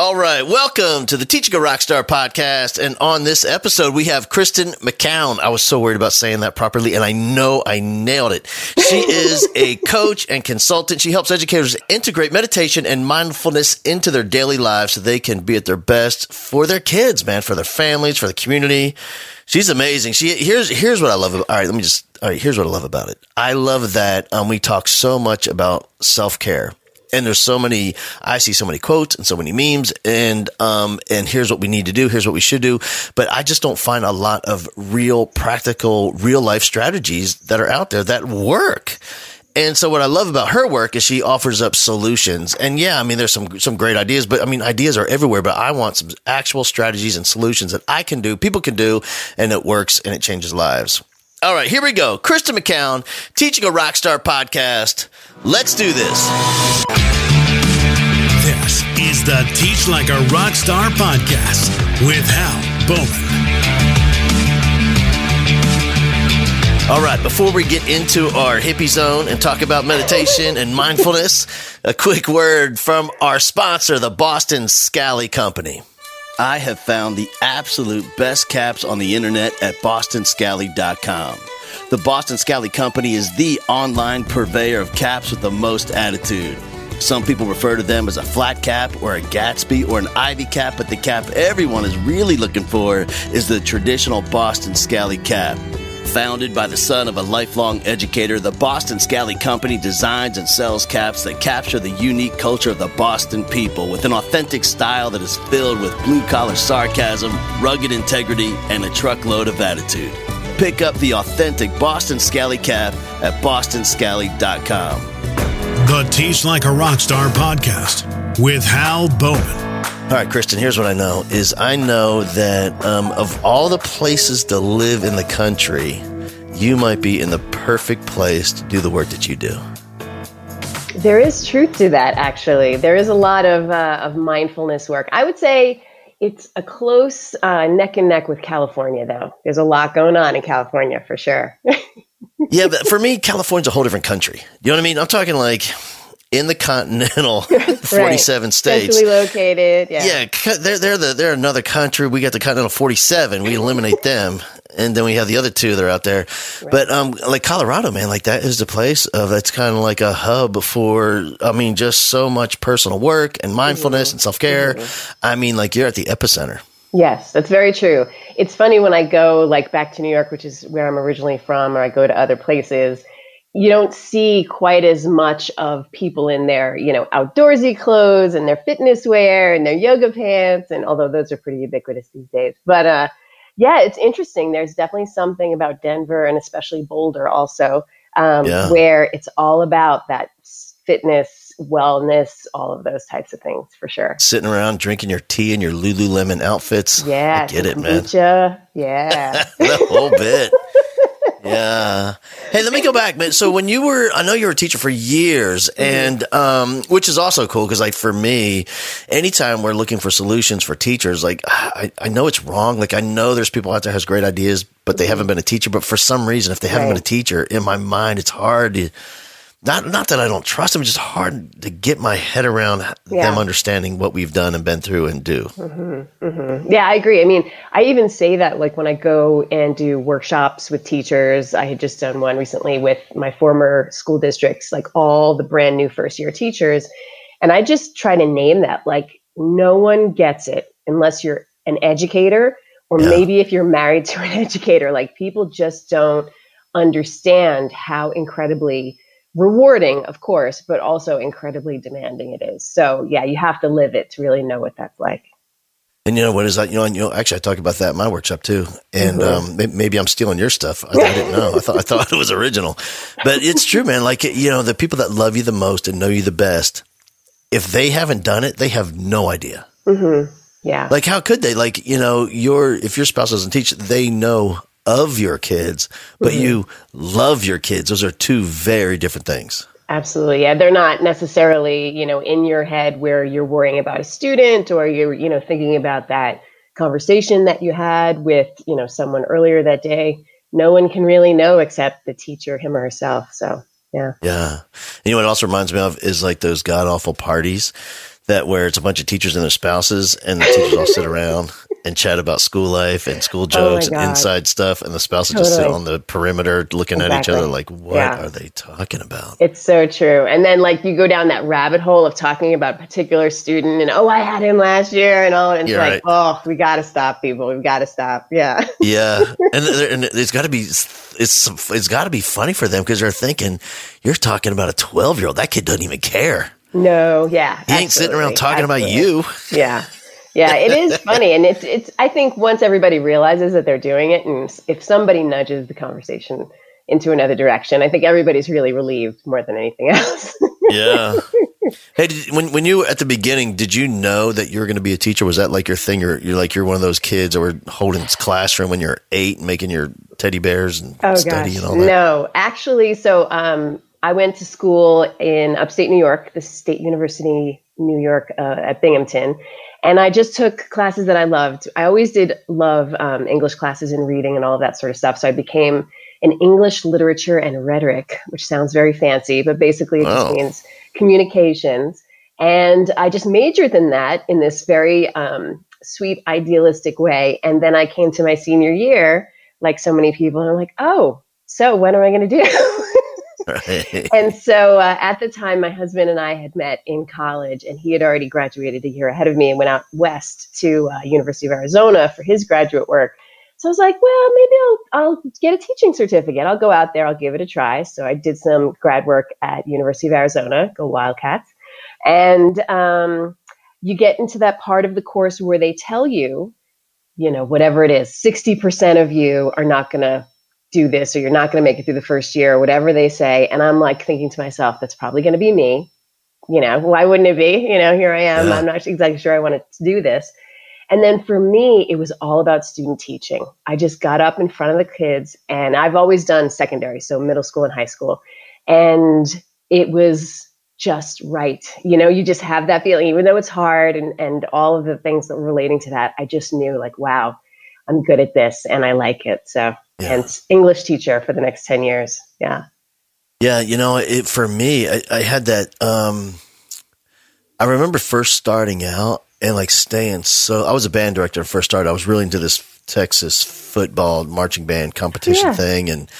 All right, welcome to the Teach Like a Rockstar podcast. And on this episode, we have Kristen McCown. I was so worried about saying that properly, and I know I nailed it. She is a coach and consultant. She helps educators integrate meditation and mindfulness into their daily lives so they can be at their best for their kids, man, for their families, for the community. She's amazing. She here's here's what I love. About, all right, let me just. All right, here's what I love about it. I love that um, we talk so much about self care and there's so many i see so many quotes and so many memes and um and here's what we need to do here's what we should do but i just don't find a lot of real practical real life strategies that are out there that work and so what I love about her work is she offers up solutions. And yeah, I mean, there's some, some great ideas, but I mean, ideas are everywhere, but I want some actual strategies and solutions that I can do, people can do, and it works and it changes lives. All right, here we go. Kristen McCown, Teach Like a Rockstar podcast. Let's do this. This is the Teach Like a Rockstar podcast with Hal Bowman. All right, before we get into our hippie zone and talk about meditation and mindfulness, a quick word from our sponsor, the Boston Scally Company. I have found the absolute best caps on the internet at bostonscally.com. The Boston Scally Company is the online purveyor of caps with the most attitude. Some people refer to them as a flat cap or a Gatsby or an Ivy cap, but the cap everyone is really looking for is the traditional Boston Scally cap. Founded by the son of a lifelong educator, the Boston Scally Company designs and sells caps that capture the unique culture of the Boston people with an authentic style that is filled with blue collar sarcasm, rugged integrity, and a truckload of attitude. Pick up the authentic Boston Scally cap at bostonscally.com. The Teach Like a Rockstar podcast with Hal Bowman. All right, Kristen, here's what I know is I know that um, of all the places to live in the country, you might be in the perfect place to do the work that you do. There is truth to that, actually. There is a lot of, uh, of mindfulness work. I would say it's a close uh, neck and neck with California, though. There's a lot going on in California for sure. yeah, but for me, California's a whole different country. You know what I mean? I'm talking like in the continental 47 right. states. Centrally located. Yeah. Yeah. They're, they're, the, they're another country. We got the continental 47. We eliminate them. And then we have the other two that are out there. Right. But, um, like Colorado, man, like that is the place of, it's kind of like a hub for, I mean, just so much personal work and mindfulness mm-hmm. and self care. Mm-hmm. I mean, like you're at the epicenter. Yes, that's very true. It's funny when I go like back to New York, which is where I'm originally from, or I go to other places you don't see quite as much of people in their, you know, outdoorsy clothes and their fitness wear and their yoga pants. And although those are pretty ubiquitous these days, but uh, yeah, it's interesting. There's definitely something about Denver and especially Boulder also, um, yeah. where it's all about that fitness, wellness, all of those types of things for sure. Sitting around drinking your tea in your Lululemon outfits. Yeah, I get it, man. Yeah, the whole bit yeah. Hey, let me go back, man. So when you were, I know you were a teacher for years, mm-hmm. and um, which is also cool because, like, for me, anytime we're looking for solutions for teachers, like, I, I know it's wrong. Like, I know there's people out there has great ideas, but they mm-hmm. haven't been a teacher. But for some reason, if they haven't right. been a teacher, in my mind, it's hard to not not that I don't trust them, just hard to get my head around yeah. them understanding what we've done and been through and do. Mm-hmm, mm-hmm. Yeah, I agree. I mean, I even say that like when I go and do workshops with teachers. I had just done one recently with my former school districts, like all the brand new first year teachers, and I just try to name that like no one gets it unless you're an educator or yeah. maybe if you're married to an educator. Like people just don't understand how incredibly rewarding, of course, but also incredibly demanding it is. So yeah, you have to live it to really know what that's like. And you know what is that? You know, you know, actually, I talk about that in my workshop too. And mm-hmm. um, maybe I'm stealing your stuff. I, I, didn't know. I thought I thought it was original, but it's true, man. Like you know, the people that love you the most and know you the best, if they haven't done it, they have no idea. Mm-hmm. Yeah. Like how could they? Like you know, your if your spouse doesn't teach, they know of your kids, but mm-hmm. you love your kids. Those are two very different things. Absolutely. Yeah. They're not necessarily, you know, in your head where you're worrying about a student or you're, you know, thinking about that conversation that you had with, you know, someone earlier that day. No one can really know except the teacher, him or herself. So, yeah. Yeah. You know what it also reminds me of is like those god awful parties that where it's a bunch of teachers and their spouses, and the teachers all sit around and chat about school life and oh school jokes and Oh God. inside stuff, and the spouses just sit on the perimeter looking at each other like, "What Yeah. are they talking about?" It's so true. And then like you go down that rabbit hole of talking about a particular student and oh I had him last year and all and it's You're like, right. oh, we gotta stop people. We've gotta stop. Yeah. Yeah, and, there- and it's got to be it's it's got to be funny for them because they're thinking you're talking about a twelve year old. That kid doesn't even care. No, yeah. He ain't sitting around absolutely, talking about you. Yeah. Yeah, it is funny. And it's, it's, I think once everybody realizes that they're doing it, and if somebody nudges the conversation into another direction, I think everybody's really relieved more than anything else. Yeah. Hey, did, when when you at the beginning, did you know that you were going to be a teacher? Was that like your thing? You're you're like you're one of those kids that were holding this classroom when you're eight, and making your teddy bears and Oh study gosh, and all that. no. Actually, so um, I went to school in upstate New York, the State University, New York, uh, at Binghamton, and I just took classes that I loved. I always did love um, English classes and reading and all of that sort of stuff. So I became an English literature and rhetoric, which sounds very fancy, but basically it just Oh. means communications. And I just majored in that in this very um, sweet, idealistic way. And then I came to my senior year, like so many people, and I'm like, oh, so what am I going to do? Right. and so uh, at the time, my husband and I had met in college, and he had already graduated a year ahead of me and went out west to uh, University of Arizona for his graduate work. So I was like, well, maybe I'll I'll get a teaching certificate. I'll go out there. I'll give it a try. So I did some grad work at University of Arizona. Go Wildcats! And um, you get into that part of the course where they tell you, you know, whatever it is, sixty percent of you are not going to do this or you're not going to make it through the first year or whatever they say and i'm like thinking to myself that's probably going to be me. You know why wouldn't it be? You know here i am. Yeah. i'm not exactly sure i want to do this. And then for me it was all about student teaching. I just got up in front of the kids and i've always done secondary so middle school and high school and it was just right. You know you just have that feeling even though it's hard and and all of the things that were relating to that i just knew like wow i'm good at this and i like it so Yeah. and English teacher for the next 10 years. Yeah. Yeah, you know, it for me, I, I had that. Um, I remember first starting out and like staying so. I was a band director first started. I was really into this Texas football marching band competition Yeah. thing and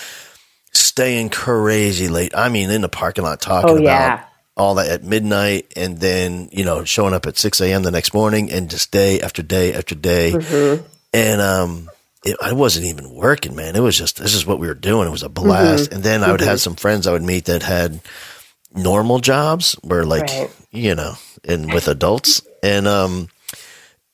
staying crazy late. I mean, in the parking lot talking Oh, about yeah. all that at midnight, and then you know showing up at six a.m. the next morning, and just day after day after day, Mm-hmm. and um. It, I wasn't even working, man. It was just this is what we were doing. It was a blast. Mm-hmm. And then I would have some friends I would meet that had normal jobs where like Right. you know and with adults and um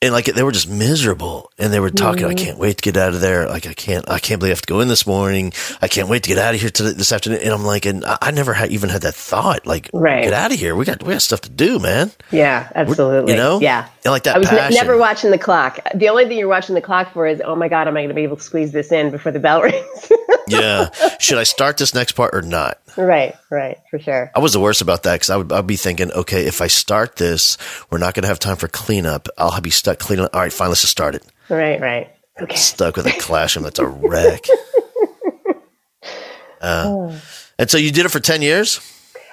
and like they were just miserable and they were talking Mm-hmm. i can't wait to get out of there like i can't i can't believe i have to go in this morning i can't wait to get out of here to this afternoon and i'm like and i, I never had even had that thought like Right. get out of here we got we got stuff to do man Yeah, absolutely. you know Yeah. And like that I was ne- never watching the clock. The only thing you're watching the clock for is, oh my God, am I going to be able to squeeze this in before the bell rings? yeah should i start this next part or not right, right, for sure. I was the worst about that because I would I'd be thinking, okay, if I start this, we're not going to have time for cleanup. I'll be stuck cleaning. All right, fine, let's just start it. Right, right. Okay. Stuck with a classroom that's a wreck. Uh, and so you did it for ten years.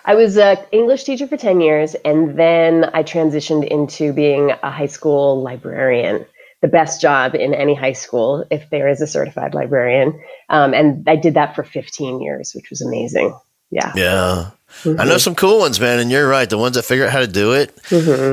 I was an English teacher for 10 years, and then I transitioned into being a high school librarian. The best job in any high school, if there is a certified librarian. Um, and I did that for 15 years, which was amazing. Yeah. Yeah, I know some cool ones, man. And you're right, the ones that figure out how to do it,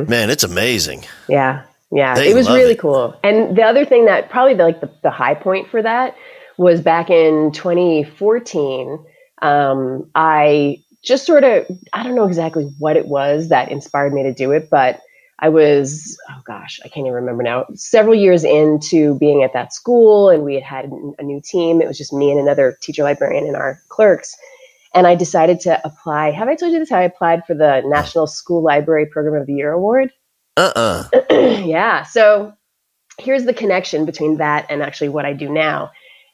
man, it's amazing. Yeah, yeah, They it was really it. cool. And the other thing that probably the, like the, the high point for that was back in 2014. Um, I just sort of I don't know exactly what it was that inspired me to do it, but I was oh gosh, I can't even remember now. Several years into being at that school, and we had had a new team. It was just me and another teacher librarian and our clerks. And I decided to apply. Have I told you this? How I applied for the National School Library Program of the Year award? Uh uh yeah. So here's the connection between that and actually what I do now.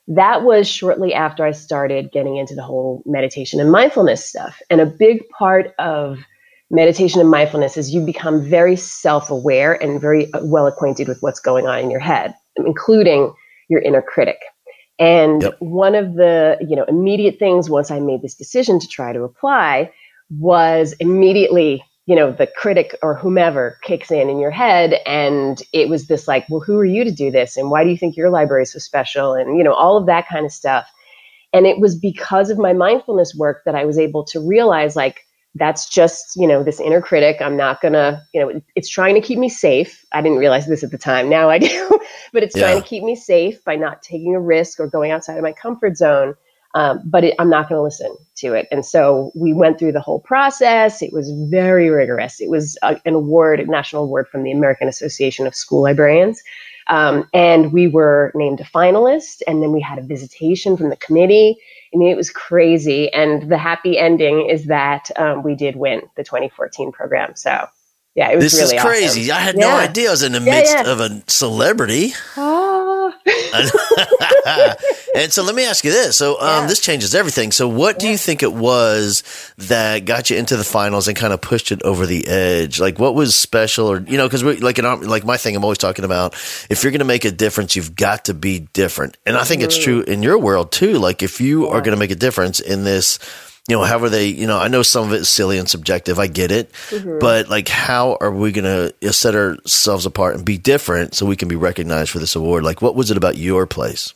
That was shortly after I started getting into the whole meditation and mindfulness stuff. And a big part of meditation and mindfulness is you become very self aware and very uh, well acquainted with what's going on in your head, including your inner critic. And Yep. one of the you know immediate things once I made this decision to try to apply was immediately you know, the critic or whomever kicks in in your head. And it was this like, well, who are you to do this? And why do you think your library is so special? And, you know, all of that kind of stuff. And it was because of my mindfulness work that I was able to realize like, that's just, you know, this inner critic. I'm not gonna, you know, it's trying to keep me safe. I didn't realize this at the time. Now I do, but it's yeah. trying to keep me safe by not taking a risk or going outside of my comfort zone. Um, but it, I'm not going to listen to it. And so we went through the whole process. It was very rigorous. It was a, an award, a national award from the American Association of School Librarians. Um, and we were named a finalist. And then we had a visitation from the committee. I mean, it was crazy. And the happy ending is that um, we did win the 2014 program. So yeah, it was this really is crazy. Awesome. I had yeah. no idea I was in the midst yeah, yeah. of a celebrity. Ah. and so let me ask you this. So um, this changes everything. So what do you think it was that got you into the finals and kind of pushed it over the edge? Like what was special, or you know, because like in like my thing, I'm always talking about if you're going to make a difference, you've got to be different. And I think mm-hmm. it's true in your world too. Like if you are going to make a difference in this you know, however they, you know, I know some of it is silly and subjective. I get it. Mm-hmm. But like, how are we going to set ourselves apart and be different so we can be recognized for this award? Like, what was it about your place?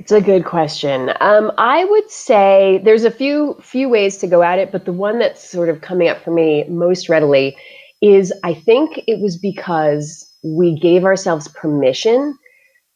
It's a good question. Um, I would say there's a few few ways to go at it, but the one that's sort of coming up for me most readily is I think it was because we gave ourselves permission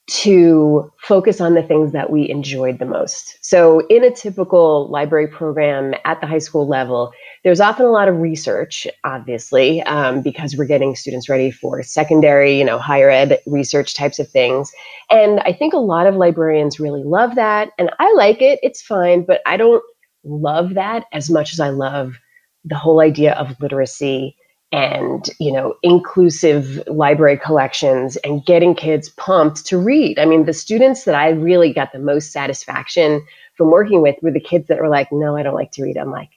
to focus on the things that we enjoyed the most. So, in a typical library program at the high school level, there's often a lot of research, obviously, um, because we're getting students ready for secondary, you know, higher ed research types of things. And I think a lot of librarians really love that. And I like it, it's fine, but I don't love that as much as I love the whole idea of literacy and oh. you know inclusive library collections and getting kids pumped to read. I mean the students that i really got the most satisfaction from working with were the kids that were like no i don't like to read. I'm like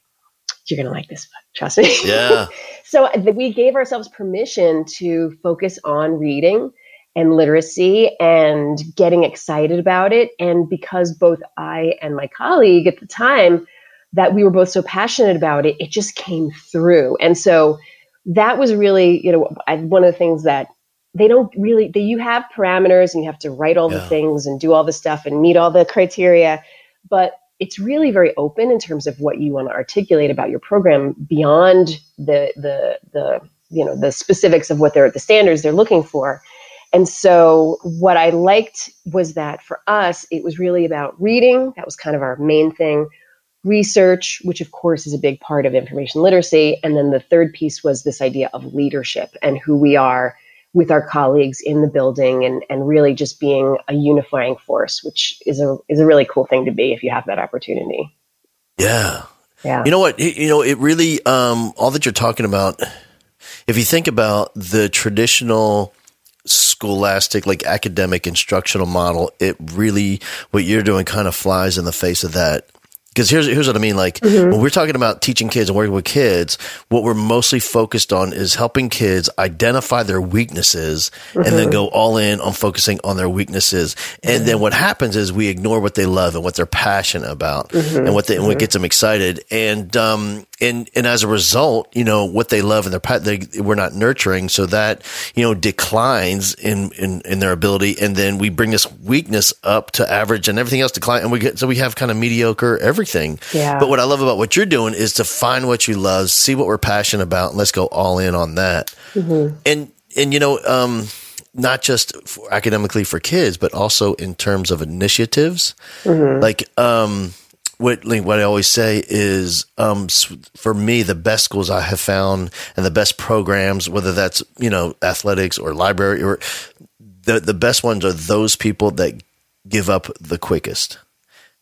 you're going to like this book trust me. Yeah. So uh, we gave ourselves permission to focus on reading and literacy and getting excited about it. And because both i and my colleague at the time that we were both so passionate about it it just came through. And so that was really, you know, I, one of the things that they don't really, they, you have parameters and you have to write all yeah. the things and do all the stuff and meet all the criteria, but it's really very open in terms of what you want to articulate about your program beyond the, the, the, you know, the specifics of what they're, the standards they're looking for. And so, what I liked was that for us, it was really about reading. That was kind of our main thing research, which of course is a big part of information literacy. And then the third piece was this idea of leadership and who we are with our colleagues in the building and, and really just being a unifying force, which is a is a really cool thing to be if you have that opportunity. Yeah. Yeah. You know what? You know, it really um all that you're talking about, if you think about the traditional scholastic like academic instructional model it really what you're doing kind of flies in the face of that because here's here's what I mean. Like mm-hmm. when we're talking about teaching kids and working with kids, what we're mostly focused on is helping kids identify their weaknesses mm-hmm. and then mm-hmm. go all in on focusing on their weaknesses. And mm-hmm. then what happens is we ignore what they love and what they're passionate about mm-hmm. and what they, and what mm-hmm. gets them excited. And um and and as a result, you know what they love and their they we're not nurturing, so that you know declines in in in their ability. And then we bring this weakness up to average, and everything else decline, and we get so we have kind of mediocre everything everything. Yeah. But what I love about what you're doing is to find what you love, see what we're passionate about, and let's go all in on that. Mm-hmm. And and you know, um, not just for academically for kids, but also in terms of initiatives. Mm-hmm. Like um, what what I always say is, um, for me, the best schools I have found and the best programs, whether that's you know athletics or library or the the best ones are those people that give up the quickest.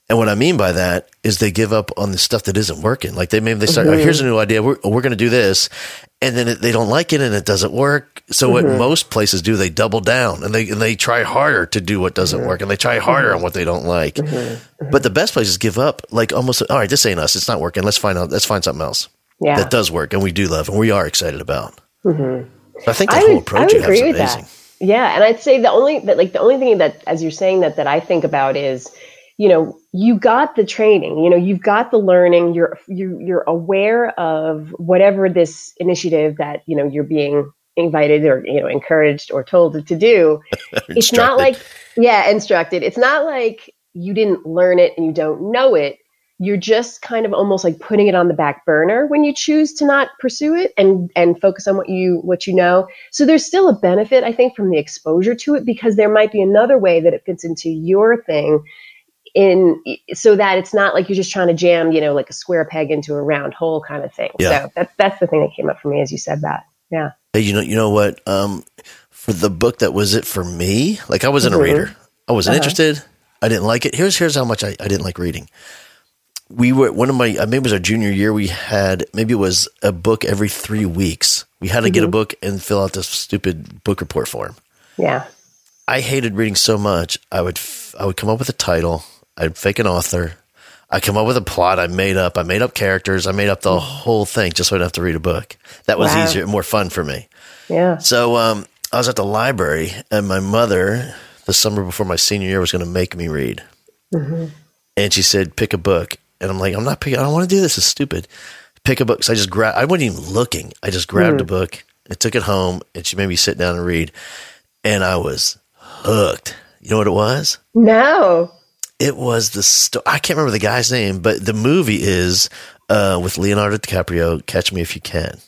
And what I mean by that is they give up on the stuff that isn't working. Like they maybe they start, mm-hmm. oh, here's a new idea. We're, we're going to do this. And then it, they don't like it and it doesn't work. So mm-hmm. what most places do, they double down and they, and they try harder to do what doesn't mm-hmm. work and they try harder on what they don't like. Mm-hmm. Mm-hmm. But the best places give up like almost, all right, this ain't us. It's not working. Let's find out, let's find something else yeah. that does work and we do love and we are excited about. Mm-hmm. So I think the I whole would, approach you have is amazing. That. Yeah. And I'd say the only, that like the only thing that, as you're saying that, that I think about is, you know, you got the training, you know, you've got the learning, you're you you're aware of whatever this initiative that, you know, you're being invited or you know encouraged or told to do. It's not like yeah instructed. It's not like you didn't learn it and you don't know it. You're just kind of almost like putting it on the back burner when you choose to not pursue it and and focus on what you what you know. So there's still a benefit i think from the exposure to it because there might be another way that it fits into your thing in so that it's not like you're just trying to jam you know like a square peg into a round hole kind of thing yeah. so that's that's the thing that came up for me as you said that yeah hey you know you know what um for the book that was it for me like i wasn't mm-hmm. a reader i wasn't uh-huh. interested i didn't like it here's here's how much I, I didn't like reading we were one of my maybe it was our junior year we had maybe it was a book every three weeks we had to mm-hmm. get a mm-hmm. book and fill out this stupid book report form yeah i hated reading so much i would i would come up with a title i'd fake an author i come up with a plot i made up i made up characters i made up the mm-hmm. whole thing just so i'd have to read a book that was wow. easier more fun for me yeah so um, i was at the library and my mother the summer before my senior year was going to make me read mm-hmm. and she said pick a book and I'm like, I'm not picking, I don't want to do this. It's stupid. Pick a book. So I just grabbed, I wasn't even looking. I just grabbed mm. a book and took it home and she made me sit down and read. And I was hooked. You know what it was? No. It was the story. I can't remember the guy's name, but the movie is uh, with Leonardo DiCaprio, Catch Me If You Can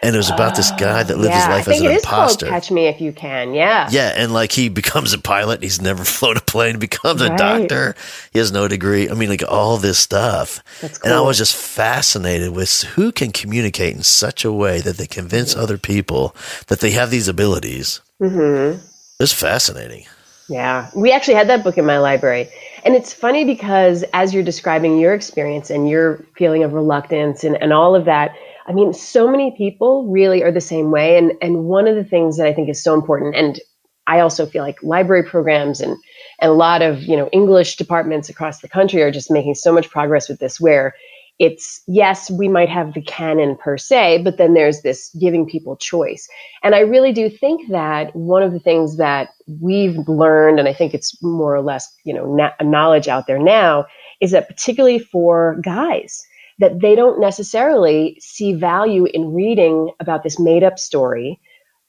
and it was about this guy that lived yeah, his life as an imposter. Catch me if you can, yeah, yeah, and like he becomes a pilot. He's never flown a plane. Becomes right. a doctor. He has no degree. I mean, like all this stuff. Cool. And I was just fascinated with who can communicate in such a way that they convince other people that they have these abilities. Mm-hmm. It's fascinating. Yeah, we actually had that book in my library. And it's funny because as you're describing your experience and your feeling of reluctance and, and all of that, I mean, so many people really are the same way. And, and one of the things that I think is so important, and I also feel like library programs and, and a lot of, you know, English departments across the country are just making so much progress with this where it's yes, we might have the canon per se, but then there's this giving people choice. And I really do think that one of the things that we've learned, and I think it's more or less, you know, na- knowledge out there now, is that particularly for guys, that they don't necessarily see value in reading about this made up story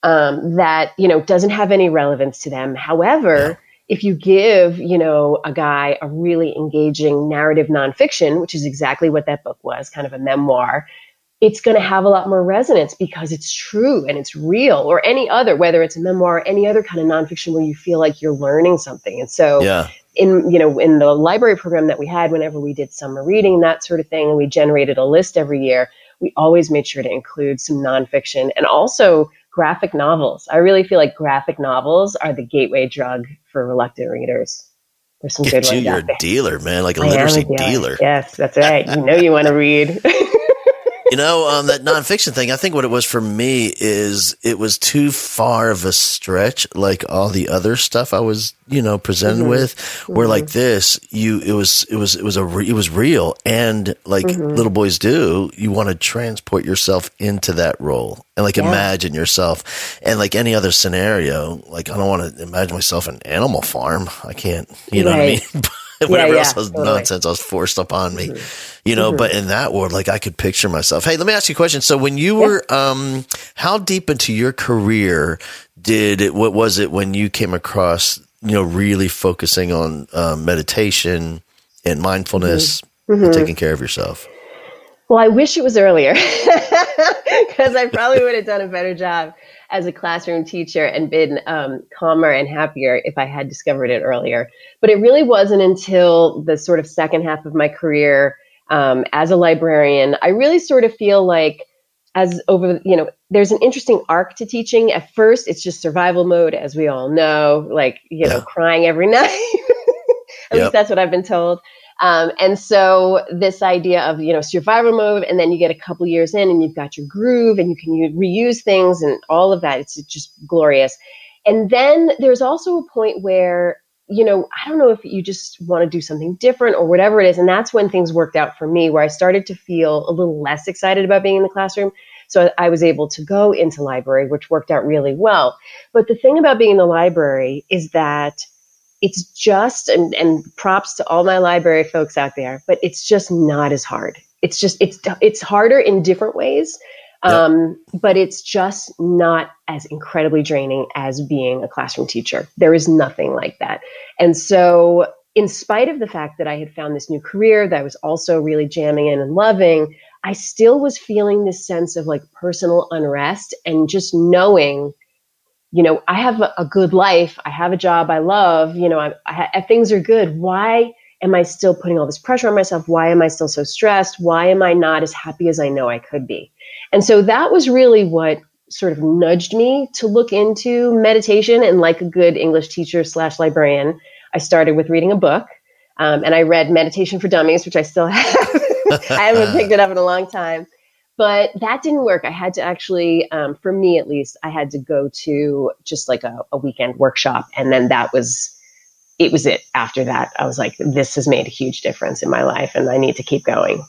um, that you know doesn't have any relevance to them. However. If you give you know a guy a really engaging narrative nonfiction, which is exactly what that book was, kind of a memoir, it's going to have a lot more resonance because it's true and it's real, or any other, whether it's a memoir, any other kind of nonfiction where you feel like you're learning something. And so, yeah in you know in the library program that we had whenever we did summer reading and that sort of thing and we generated a list every year we always made sure to include some nonfiction and also graphic novels i really feel like graphic novels are the gateway drug for reluctant readers. There's some Get good you, ones you're a dealer man like a I literacy dealer. dealer. Yes that's right. You know you want to read you know, um, that nonfiction thing, I think what it was for me is it was too far of a stretch, like all the other stuff I was, you know, presented mm-hmm. with, where mm-hmm. like this, you, it was, it was, it was a, re- it was real. And like mm-hmm. little boys do, you want to transport yourself into that role and like yeah. imagine yourself. And like any other scenario, like I don't want to imagine myself an Animal Farm. I can't, you know right. what I mean? whatever yeah, yeah, else was totally. nonsense I was forced upon me, mm-hmm. you know. Mm-hmm. But in that world, like I could picture myself. Hey, let me ask you a question. So when you were, um, how deep into your career did it? What was it when you came across, you know, really focusing on um, meditation and mindfulness mm-hmm. and taking care of yourself? Well, I wish it was earlier because I probably would have done a better job as a classroom teacher and been um, calmer and happier if I had discovered it earlier. But it really wasn't until the sort of second half of my career um, as a librarian, I really sort of feel like as over, you know, there's an interesting arc to teaching. At first, it's just survival mode, as we all know, like, you know, crying every night. At yep. least that's what I've been told. Um, and so this idea of you know survival mode, and then you get a couple years in, and you've got your groove, and you can reuse things, and all of that. It's just glorious. And then there's also a point where you know I don't know if you just want to do something different or whatever it is, and that's when things worked out for me, where I started to feel a little less excited about being in the classroom. So I was able to go into library, which worked out really well. But the thing about being in the library is that it's just and, and props to all my library folks out there but it's just not as hard. It's just it's it's harder in different ways um, yep. but it's just not as incredibly draining as being a classroom teacher. There is nothing like that. And so in spite of the fact that i had found this new career that I was also really jamming in and loving i still was feeling this sense of like personal unrest and just knowing you know, I have a, good life. I have a job I love. You know, I, I, things are good. Why am I still putting all this pressure on myself? Why am I still so stressed? Why am I not as happy as I know I could be? And so that was really what sort of nudged me to look into meditation. And like a good English teacher slash librarian, I started with reading a book. Um, and I read Meditation for Dummies, which I still have. I haven't picked it up in a long time but that didn't work. I had to actually, um, for me at least, I had to go to just like a, a weekend workshop. And then that was, it was it. After that, I was like, this has made a huge difference in my life and I need to keep going.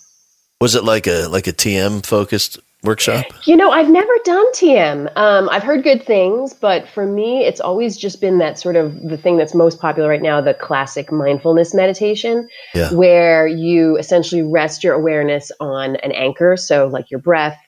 Was it like a, like a TM focused workshop? You know, I've never done TM. Um, I've heard good things, but for me, it's always just been that sort of the thing that's most popular right now the classic mindfulness meditation, yeah. where you essentially rest your awareness on an anchor. So, like your breath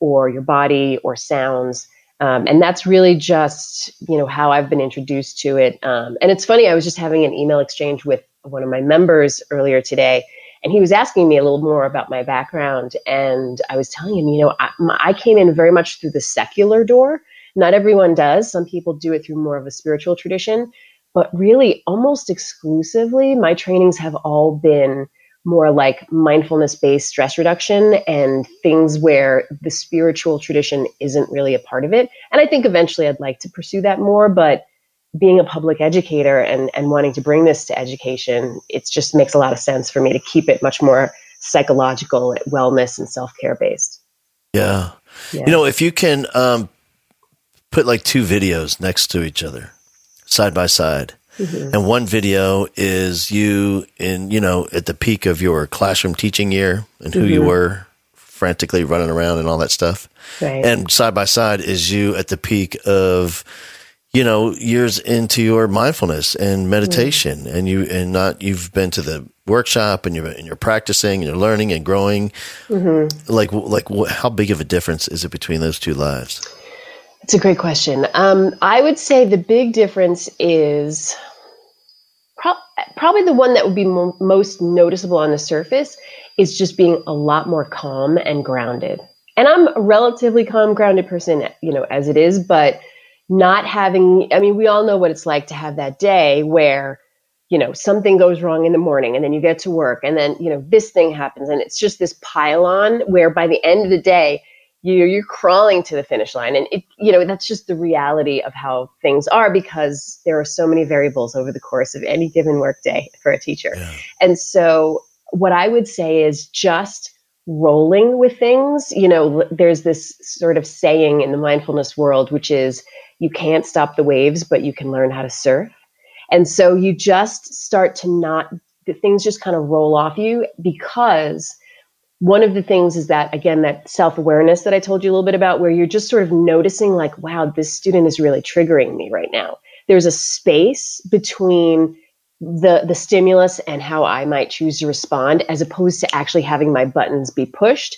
or your body or sounds. Um, and that's really just, you know, how I've been introduced to it. Um, and it's funny, I was just having an email exchange with one of my members earlier today and he was asking me a little more about my background and i was telling him you know I, I, came in very much through the secular door. Not everyone does. Some people do it through more of a spiritual tradition but really almost exclusively my trainings have all been more like mindfulness based stress reduction and things where the spiritual tradition isn't really a part of it. And i think eventually i'd like to pursue that more but being a public educator and, and wanting to bring this to education, it just makes a lot of sense for me to keep it much more psychological, wellness, and self care based. Yeah. yeah. You know, if you can um, put like two videos next to each other, side by side, mm-hmm. and one video is you in, you know, at the peak of your classroom teaching year and who mm-hmm. you were frantically running around and all that stuff. Right. And side by side is you at the peak of you know, years into your mindfulness and meditation mm-hmm. and you, and not, you've been to the workshop and you're, and you're practicing and you're learning and growing. Mm-hmm. Like, like how big of a difference is it between those two lives? It's a great question. Um, I would say the big difference is pro- probably the one that would be mo- most noticeable on the surface is just being a lot more calm and grounded. And I'm a relatively calm, grounded person, you know, as it is, but not having i mean we all know what it's like to have that day where you know something goes wrong in the morning and then you get to work and then you know this thing happens and it's just this pile on where by the end of the day you're, you're crawling to the finish line and it you know that's just the reality of how things are because there are so many variables over the course of any given work day for a teacher yeah. and so what i would say is just rolling with things you know there's this sort of saying in the mindfulness world which is you can't stop the waves, but you can learn how to surf. And so you just start to not, the things just kind of roll off you because one of the things is that, again, that self awareness that I told you a little bit about, where you're just sort of noticing, like, wow, this student is really triggering me right now. There's a space between the the stimulus and how I might choose to respond as opposed to actually having my buttons be pushed.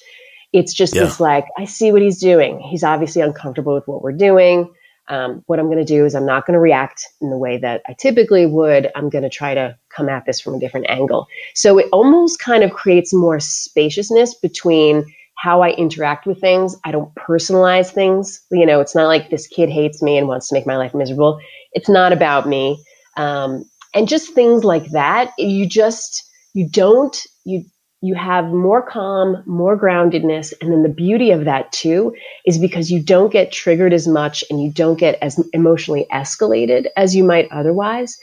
It's just yeah. this like, I see what he's doing. He's obviously uncomfortable with what we're doing. Um, what I'm going to do is I'm not going to react in the way that I typically would. I'm going to try to come at this from a different angle. So it almost kind of creates more spaciousness between how I interact with things. I don't personalize things. You know, it's not like this kid hates me and wants to make my life miserable. It's not about me. Um, and just things like that. You just, you don't, you you have more calm, more groundedness. And then the beauty of that too is because you don't get triggered as much and you don't get as emotionally escalated as you might otherwise.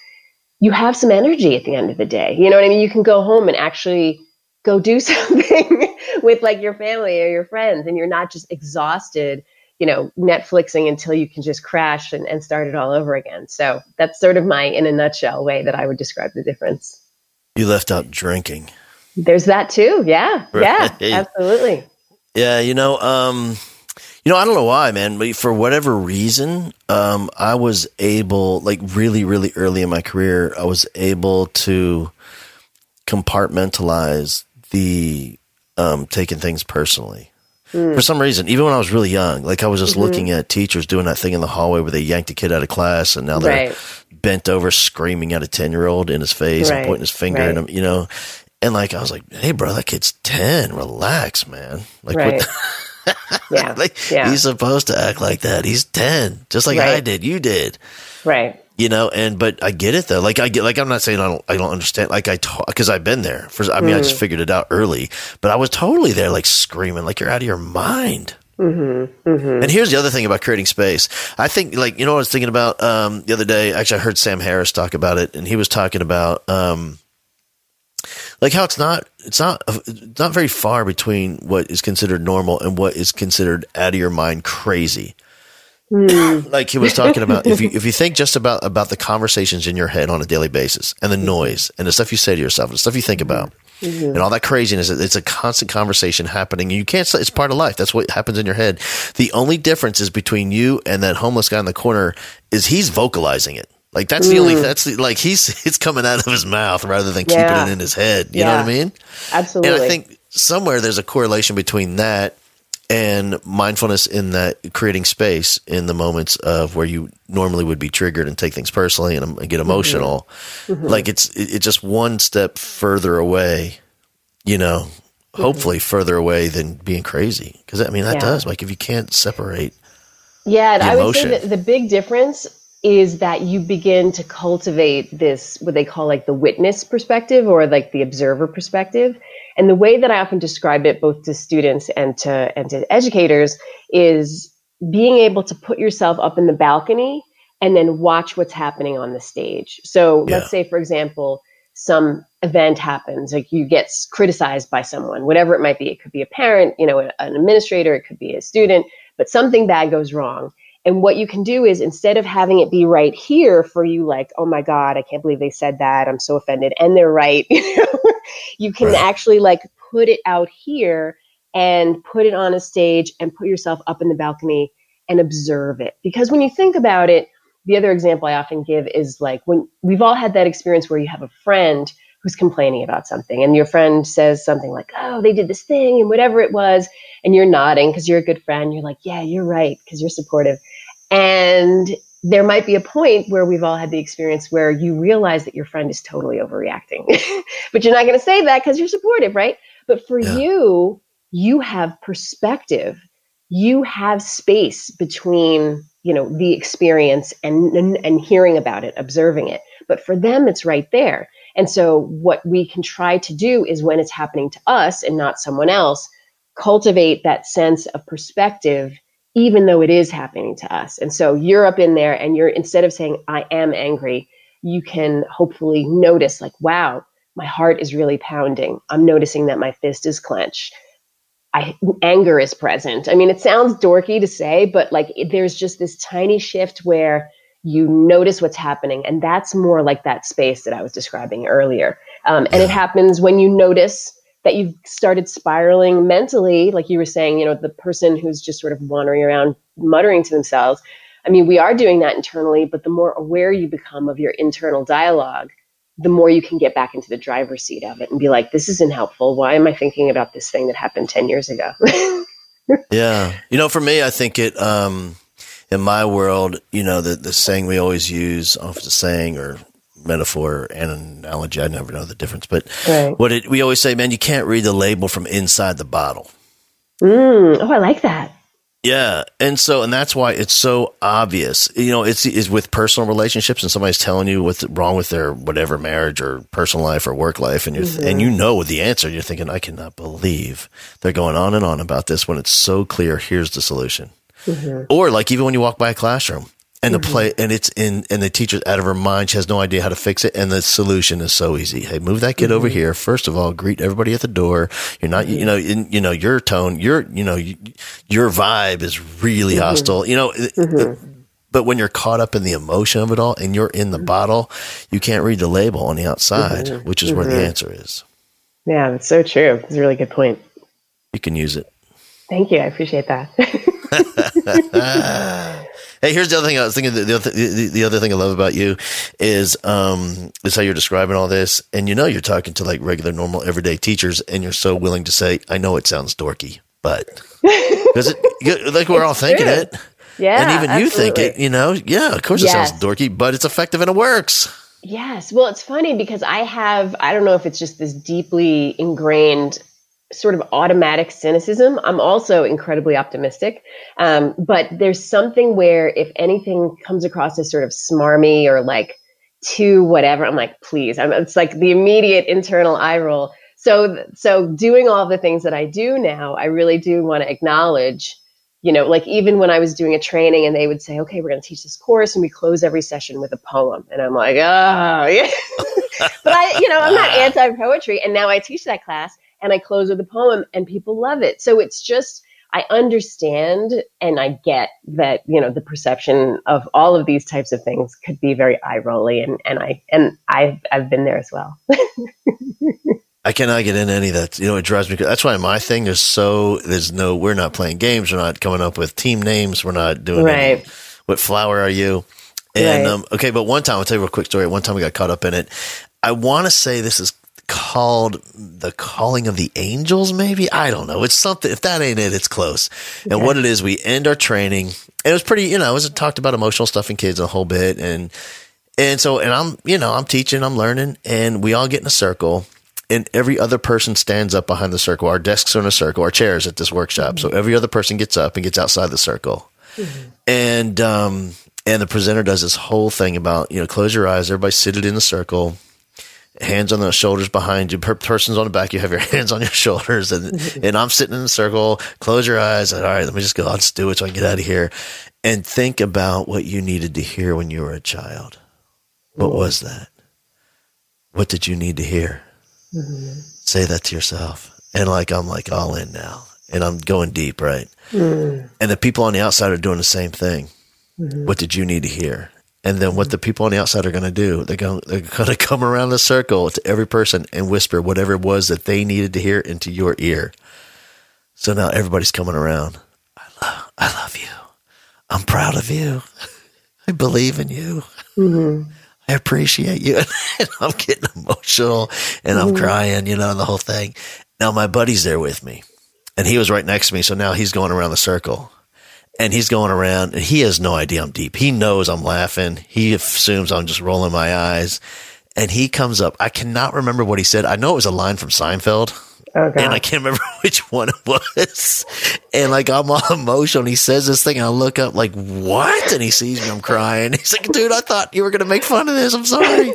You have some energy at the end of the day. You know what I mean? You can go home and actually go do something with like your family or your friends and you're not just exhausted, you know, Netflixing until you can just crash and, and start it all over again. So that's sort of my, in a nutshell, way that I would describe the difference. You left out drinking. There's that too. Yeah. Right. Yeah. Absolutely. Yeah. You know, um, You know, I don't know why, man. But for whatever reason, um, I was able, like, really, really early in my career, I was able to compartmentalize the um, taking things personally. Mm. For some reason, even when I was really young, like I was just mm-hmm. looking at teachers doing that thing in the hallway where they yanked a kid out of class and now they're right. bent over screaming at a 10 year old in his face right. and pointing his finger right. at him, you know? And like, I was like, hey, bro, that kid's 10. Relax, man. Like, right. yeah. like, yeah. He's supposed to act like that. He's 10, just like I did. You did. Right you know and but i get it though like i get like i'm not saying i don't i don't understand like i talk because i've been there for i mean mm. i just mm. figured it out early but i was totally there like screaming like you're out of your mind mm-hmm, mm-hmm. and here's the other thing about creating space i think like you know what i was thinking about um, the other day actually i heard sam harris talk about it and he was talking about um, like how it's not it's not it's not very far between what is considered normal and what is considered out of your mind crazy Mm. like he was talking about, if you if you think just about about the conversations in your head on a daily basis, and the noise, and the stuff you say to yourself, and the stuff you think about, mm-hmm. and all that craziness, it's a constant conversation happening. And you can't say it's part of life. That's what happens in your head. The only difference is between you and that homeless guy in the corner is he's vocalizing it. Like that's the only mm. that's the, like he's it's coming out of his mouth rather than yeah. keeping it in his head. You yeah. know what I mean? Absolutely. And I think somewhere there's a correlation between that and mindfulness in that creating space in the moments of where you normally would be triggered and take things personally and, get mm-hmm. emotional mm-hmm. like it's it's just one step further away you know mm-hmm. hopefully further away than being crazy because i mean that yeah. does like if you can't separate yeah i would say that the big difference is that you begin to cultivate this what they call like the witness perspective or like the observer perspective and the way that I often describe it, both to students and to and to educators, is being able to put yourself up in the balcony and then watch what's happening on the stage. So yeah. let's say, for example, some event happens, like you get criticized by someone, whatever it might be. It could be a parent, you know, an administrator, it could be a student, but something bad goes wrong. And what you can do is instead of having it be right here for you, like, oh my God, I can't believe they said that. I'm so offended. And they're right. you can right. actually like put it out here and put it on a stage and put yourself up in the balcony and observe it. Because when you think about it, the other example I often give is like when we've all had that experience where you have a friend who's complaining about something and your friend says something like, oh, they did this thing and whatever it was. And you're nodding because you're a good friend. You're like, yeah, you're right because you're supportive. And there might be a point where we've all had the experience where you realize that your friend is totally overreacting, but you're not going to say that because you're supportive, right? But for yeah. you, you have perspective. You have space between, you know, the experience and, and, and hearing about it, observing it. But for them, it's right there. And so what we can try to do is when it's happening to us and not someone else, cultivate that sense of perspective even though it is happening to us. And so you're up in there and you're instead of saying, I am angry, you can hopefully notice, like, wow, my heart is really pounding. I'm noticing that my fist is clenched. I, anger is present. I mean, it sounds dorky to say, but like it, there's just this tiny shift where you notice what's happening. And that's more like that space that I was describing earlier. Um, and it happens when you notice that you've started spiraling mentally, like you were saying, you know, the person who's just sort of wandering around muttering to themselves. I mean, we are doing that internally, but the more aware you become of your internal dialogue, the more you can get back into the driver's seat of it and be like, this isn't helpful. Why am I thinking about this thing that happened 10 years ago? yeah. You know, for me, I think it, um, in my world, you know, the, the saying we always use, off the saying or metaphor and analogy. I never know the difference, but right. what it, we always say, man, you can't read the label from inside the bottle. Mm. Oh, I like that. Yeah, and so and that's why it's so obvious. You know, it's is with personal relationships, and somebody's telling you what's wrong with their whatever marriage or personal life or work life, and you mm-hmm. and you know the answer. You're thinking, I cannot believe they're going on and on about this when it's so clear. Here's the solution. Mm-hmm. Or like even when you walk by a classroom, and the mm-hmm. play and it's in and the teacher's out of her mind. She has no idea how to fix it. And the solution is so easy. Hey move that kid mm-hmm. over here. First of all greet everybody at the door. You're not you know in, you know your tone your you know your vibe is really mm-hmm. hostile. You know mm-hmm. but when you're caught up in the emotion of it all and you're in the mm-hmm. bottle you can't read the label on the outside mm-hmm. which is where the answer is. Yeah that's so true. It's a really good point. You can use it. Thank you. I appreciate that hey, here's the other thing I was thinking. The, the, other, the, the other thing I love about you is um is how you're describing all this, and you know you're talking to like regular, normal, everyday teachers, and you're so willing to say, "I know it sounds dorky, but because it like we're all thinking true. it, Yeah. and even you think it, you know, yeah, of course it sounds dorky, but it's effective and it works." Yes. Well, it's funny because I have, I don't know if it's just this deeply ingrained sort of automatic cynicism. I'm also incredibly optimistic. Um, but there's something where if anything comes across as sort of smarmy or like too whatever, I'm like, please. I'm, it's like the immediate internal eye roll. So, so doing all the things that I do now, I really do want to acknowledge you know, like even when I was doing a training and they would say, okay, we're going to teach this course and we close every session with a poem. And I'm like, oh, yeah. but I, you know, I'm not anti poetry. And now I teach that class and I close with a poem and people love it. So it's just, I understand and I get that, you know, the perception of all of these types of things could be very eye rolly. And, and I, and I've, I've been there as well. I cannot get into any of that. You know, it drives me. That's why my thing is so. There's no. We're not playing games. We're not coming up with team names. We're not doing. any- Right. what flower are you? And Right. um, okay, but one time I'll tell you a real quick story. One time we got caught up in it. I want to say this is called the calling of the angels. Maybe I don't know. It's something. If that ain't it, it's close. And what it is, we end our training. And it was pretty. You know, it was talked about emotional stuff in kids a whole bit and. And so, and I'm, you know, I'm teaching, I'm learning, and we all get in a circle, and every other person stands up behind the circle. Our desks are in a circle, our chairs at this workshop. So every other person gets up and gets outside the circle. And, um, and the presenter does this whole thing about, you know, close your eyes, everybody seated in the circle, hands on the shoulders behind you. Per- person's on the back, you have your hands on your shoulders, and and I'm sitting in the circle. Close your eyes. And, All right, let me just go. I'll just do it so I can get out of here. And think about what you needed to hear when you were a child. What mm-hmm. was that? What did you need to hear? Mm-hmm. Say that to yourself. And like I'm like all in now, and I'm going deep, right? Mm. And the people on the outside are doing the same thing. Mm-hmm. What did you need to hear? And then what the people on the outside are going to do? They're going they're going to come around the circle to every person and whisper whatever it was that they needed to hear into your ear. So now everybody's coming around. I love I love you. I'm proud of you. I believe in you. Mm-hmm. I appreciate you. And I'm getting emotional and I'm mm-hmm. crying, you know, and the whole thing. Now my buddy's there with me and he was right next to me. So now he's going around the circle and he's going around and he has no idea I'm deep. He knows I'm laughing. He assumes I'm just rolling my eyes and he comes up. I cannot remember what he said. I know it was a line from Seinfeld. Oh, And I can't remember which one it was. And like I'm all emotional. He says this thing, and I look up like, what? And he sees me, I'm crying. He's like, dude, I thought you were gonna make fun of this. I'm sorry.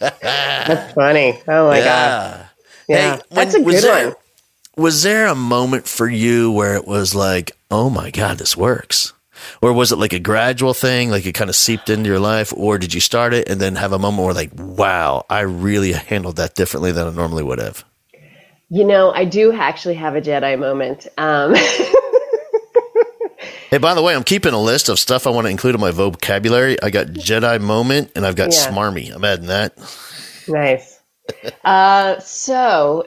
That's funny. Oh my God. yeah. Yeah. Hey, That's when- a was good there- one. Was there a moment for you where it was like, oh my God, this works? Or was it like a gradual thing, like it kind of seeped into your life? Or did you start it and then have a moment where like, wow, I really handled that differently than I normally would have? You know, I do actually have a Jedi moment. Um, Hey, by the way, I'm keeping a list of stuff I want to include in my vocabulary. I got Jedi moment and I've got Yeah. smarmy. I'm adding that. nice. Uh, so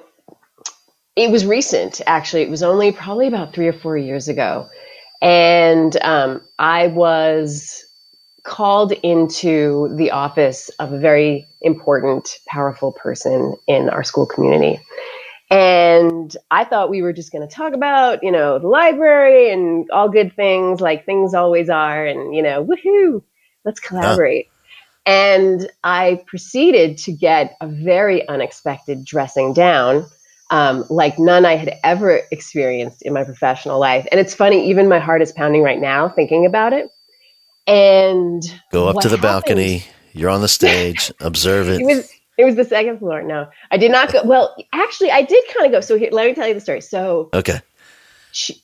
it was recent, actually. It was only probably about three or four years ago. And um, I was called into the office of a very important, powerful person in our school community. And I thought we were just going to talk about, you know, the library and all good things, like things always are, and, you know, woohoo, let's collaborate. And I proceeded to get a very unexpected dressing down, um, like none I had ever experienced in my professional life. And it's funny, even my heart is pounding right now thinking about it. And Go up to the happened- balcony. You're on the stage. Observe it. it was it was the second floor. No, I did not go. Well, actually, I did kind of go. So here, let me tell you the story. So okay.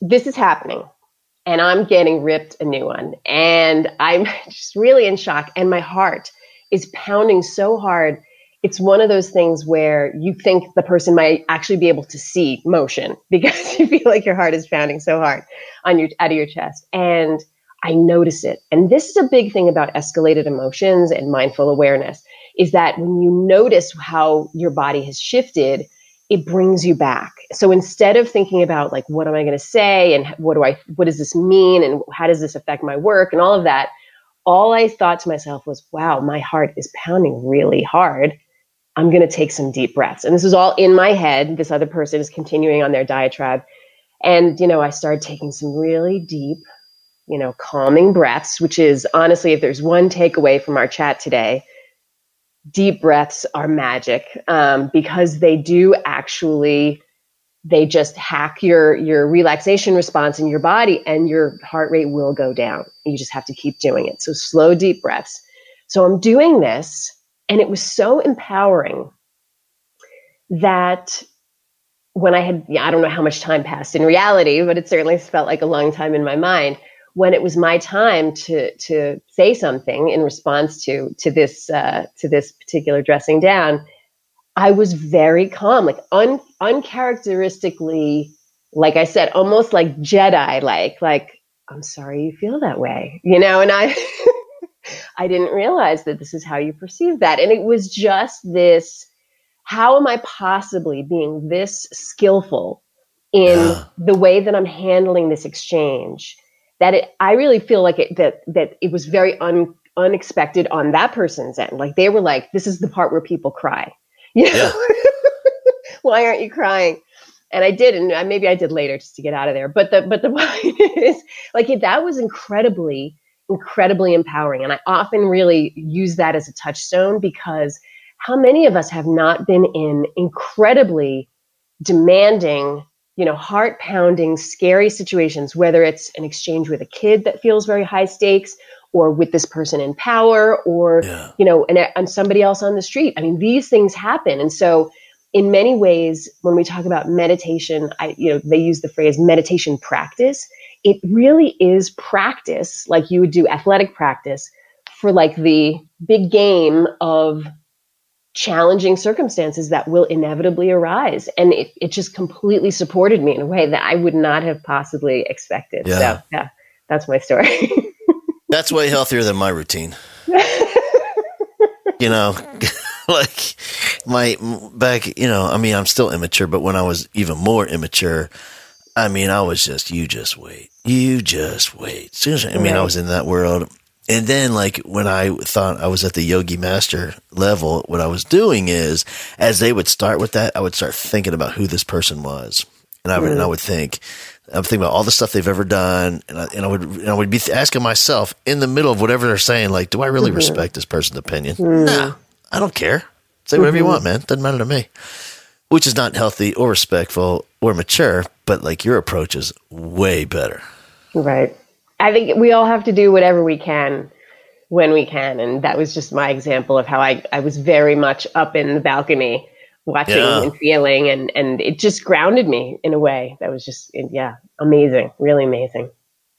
this is happening, and I'm getting ripped a new one, and I'm just really in shock, and my heart is pounding so hard. It's one of those things where you think the person might actually be able to see motion because you feel like your heart is pounding so hard on your out of your chest, and I notice it. And this is a big thing about escalated emotions and mindful awareness is that when you notice how your body has shifted, it brings you back. So instead of thinking about like what am I going to say and what do I what does this mean and how does this affect my work and all of that, all I thought to myself was, wow, my heart is pounding really hard. I'm going to take some deep breaths. And this is all in my head. This other person is continuing on their diatribe. And, you know, I started taking some really deep, you know, calming breaths, which is honestly, if there's one takeaway from our chat today, deep breaths are magic um, because they do actually they just hack your your relaxation response in your body and your heart rate will go down you just have to keep doing it so slow deep breaths so i'm doing this and it was so empowering that when i had yeah, i don't know how much time passed in reality but it certainly felt like a long time in my mind when it was my time to to say something in response to to this uh, to this particular dressing down, I was very calm, like un, uncharacteristically, like I said, almost like Jedi, like like I'm sorry you feel that way, you know, and I. I didn't realize that this is how you perceive that. And it was just this how am I possibly being this skillful in yeah. the way that I'm handling this exchange? that it, I really feel like it, that that it was very un, unexpected on that person's end. Like they were like, "This is the part where people cry." You know? Yeah. Why aren't you crying? And I did, and uh, maybe I did later just to get out of there. But the but the point is, like that was incredibly incredibly empowering, and I often really use that as a touchstone because how many of us have not been in incredibly demanding you know, heart pounding, scary situations, whether it's an exchange with a kid that feels very high stakes or with this person in power or, yeah. you know, and, uh, and somebody else on the street. I mean, these things happen. And so, in many ways, when we talk about meditation, I, you know, they use the phrase meditation practice. It really is practice, like you would do athletic practice for like the big game of challenging circumstances that will inevitably arise. And it, it just completely supported me in a way that I would not have possibly expected. Yeah. So, yeah, that's my story. that's way healthier than my routine. you know, like my back, you know, I mean, I'm still immature, but when I was even more immature, I mean, I was just, you just wait. You just wait. I mean, right. I was in that world and then like when I thought I was at the yogi master level, what I was doing is as they would start with that, I would start thinking about who this person was. And I would, mm. and I would think, I'm thinking about all the stuff they've ever done. And I, and I would, and I would be asking myself in the middle of whatever they're saying, like, do I really mm-hmm. respect this person's opinion? Mm. No, I don't care. Say whatever mm-hmm. you want, man. Doesn't matter to me. Which is not healthy or respectful or mature, but like your approach is way better. Right. I think we all have to do whatever we can when we can. And that was just my example of how I, I was very much up in the balcony watching yeah. and feeling and, and it just grounded me in a way that was just, yeah, amazing, really amazing.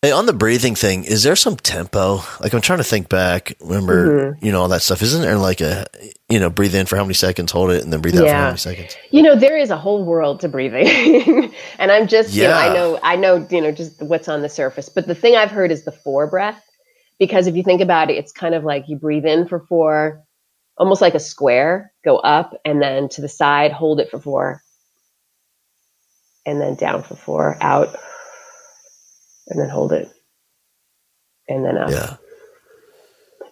Hey, on the breathing thing, is there some tempo? Like I'm trying to think back. Remember, mm-hmm. you know all that stuff. Isn't there like a, you know, breathe in for how many seconds, hold it, and then breathe out for how many seconds? You know, there is a whole world to breathing, and I'm just, yeah. you know, I know, I know, you know, just what's on the surface. But the thing I've heard is the four breath, because if you think about it, it's kind of like you breathe in for four, almost like a square, go up, and then to the side, hold it for four, and then down for four, out and then hold it and then up. Yeah.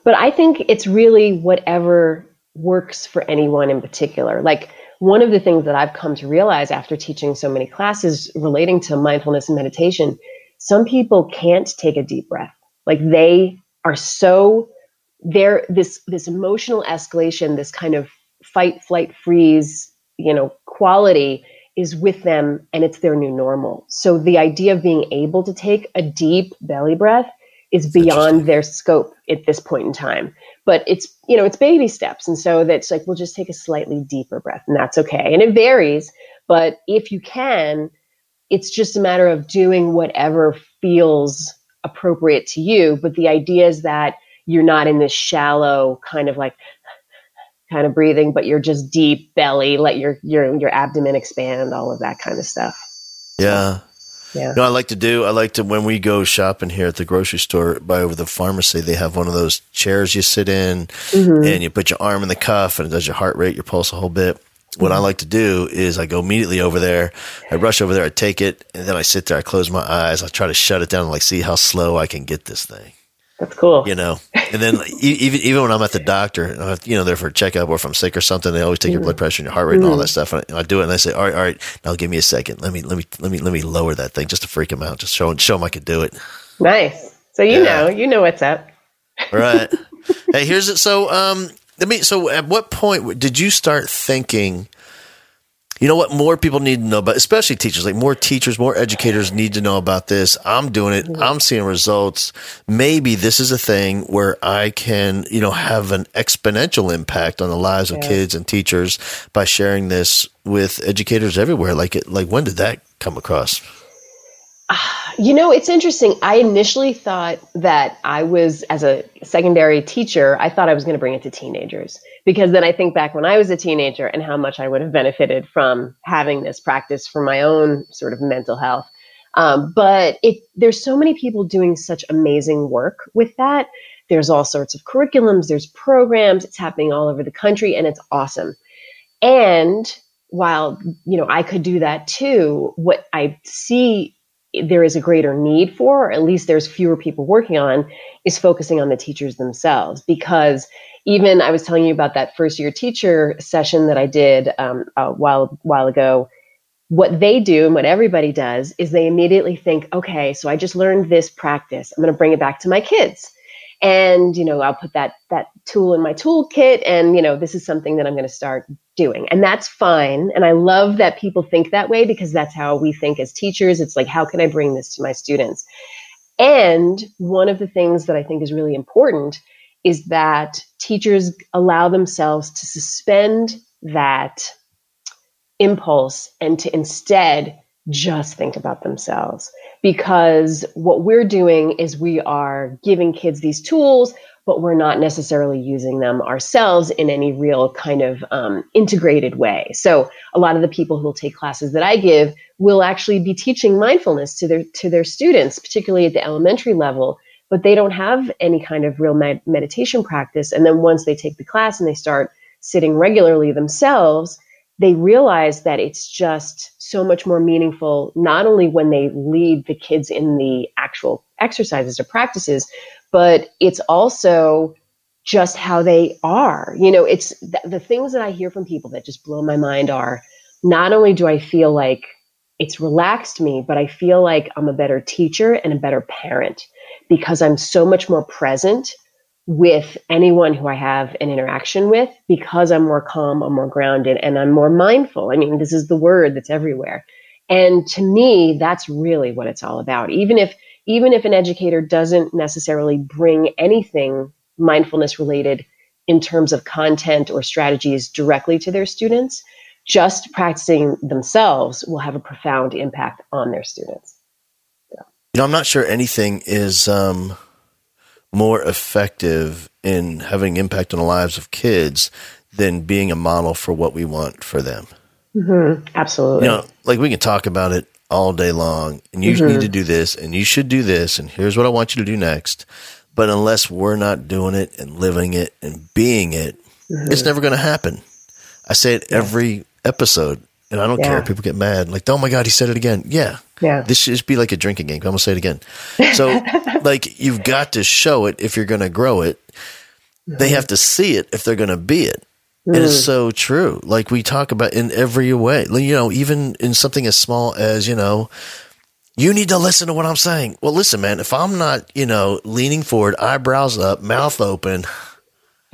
But I think it's really whatever works for anyone in particular. Like one of the things that I've come to realize after teaching so many classes relating to mindfulness and meditation, some people can't take a deep breath. Like they are so there this this emotional escalation, this kind of fight, flight, freeze, you know, quality is with them and it's their new normal. So the idea of being able to take a deep belly breath is beyond their scope at this point in time. But it's, you know, it's baby steps. And so that's like, we'll just take a slightly deeper breath and that's okay. And it varies. But if you can, it's just a matter of doing whatever feels appropriate to you. But the idea is that you're not in this shallow kind of like kind of breathing, but you're just deep belly, let your your your abdomen expand, all of that kind of stuff. Yeah. Yeah. Know, I like to do, I like to, when we go shopping here at the grocery store by over the pharmacy, they have one of those chairs you sit in mm-hmm. and you put your arm in the cuff and it does your heart rate, your pulse a whole bit. what I like to do is I go immediately over there. I rush over there. I take it, and then I sit there. I close my eyes. I try to shut it down and like see how slow I can get this thing. That's cool. You know, and then even even when I'm at the doctor, uh, you know, there for a checkup or if I'm sick or something, they always take your blood mm-hmm. pressure and your heart rate and all that mm-hmm. stuff. And I, do it, and I say, all right, all right, now give me a second. Let me let me let me let me lower that thing just to freak him out, just show show him I could do it. Nice. So you yeah. know, you know what's up. right. hey, here's it. So um, let me. So at what point did you start thinking? You know what more people need to know about, especially teachers, like more teachers, more educators need to know about this. I'm doing it. Mm-hmm. I'm seeing results. Maybe this is a thing where I can, you know, have an exponential impact on the lives of yeah. kids and teachers by sharing this with educators everywhere. Like it, like when did that come across? You know, it's interesting. I initially thought that I was, as a secondary teacher, I thought I was going to bring it to teenagers because then I think back when I was a teenager and how much I would have benefited from having this practice for my own sort of mental health. Um, but it, there's so many people doing such amazing work with that. There's all sorts of curriculums, there's programs, it's happening all over the country, and it's awesome. And while you know I could do that too, what I see there is a greater need for, or at least there's fewer people working on, is focusing on the teachers themselves. Because even I was telling you about that first year teacher session that I did um, a while while ago. What they do and what everybody does is they immediately think, okay, so I just learned this practice. I'm going to bring it back to my kids and you know i'll put that that tool in my toolkit and you know this is something that i'm going to start doing. And that's fine. And i love that people think that way because that's how we think as teachers. It's like how can i bring this to my students? And one of the things that i think is really important is that teachers allow themselves to suspend that impulse and to instead just think about themselves. Because what we're doing is we are giving kids these tools but we're not necessarily using them ourselves in any real kind of um, integrated way. So a lot of the people who will take classes that i give will actually be teaching mindfulness to their to their students particularly at the elementary level but they don't have any kind of real med- meditation practice. And then once they take the class and they start sitting regularly themselves they realize that it's just so much more meaningful, not only when they lead the kids in the actual exercises or practices, but it's also just how they are. You know, it's th- the things that I hear from people that just blow my mind are not only do I feel like it's relaxed me, but I feel like I'm a better teacher and a better parent because I'm so much more present with anyone who I have an interaction with because I'm more calm, I'm more grounded, and I'm more mindful. I mean, this is the word that's everywhere. And to me, that's really what it's all about. Even if even if an educator doesn't necessarily bring anything mindfulness related in terms of content or strategies directly to their students, just practicing themselves will have a profound impact on their students. So. You know, I'm not sure anything is um more effective in having impact on the lives of kids than being a model for what we want for them. Mm-hmm. Absolutely. You know, like we can talk about it all day long, and you mm-hmm. need to do this, and you should do this, and here's what I want you to do next. But unless we're not doing it and living it and being it, mm-hmm. it's never going to happen. I say it yeah. every episode, and I don't yeah. care. People get mad, like, "Oh my god, he said it again." Yeah, yeah. This should just be like a drinking game. I'm gonna say it again. So, like, you've got to show it if you're going to grow it. They have to see it if they're going to be it. Mm. It is so true. Like we talk about in every way. You know, even in something as small as you know, you need to listen to what I'm saying. Well, listen, man. If I'm not, you know, leaning forward, eyebrows up, mouth open,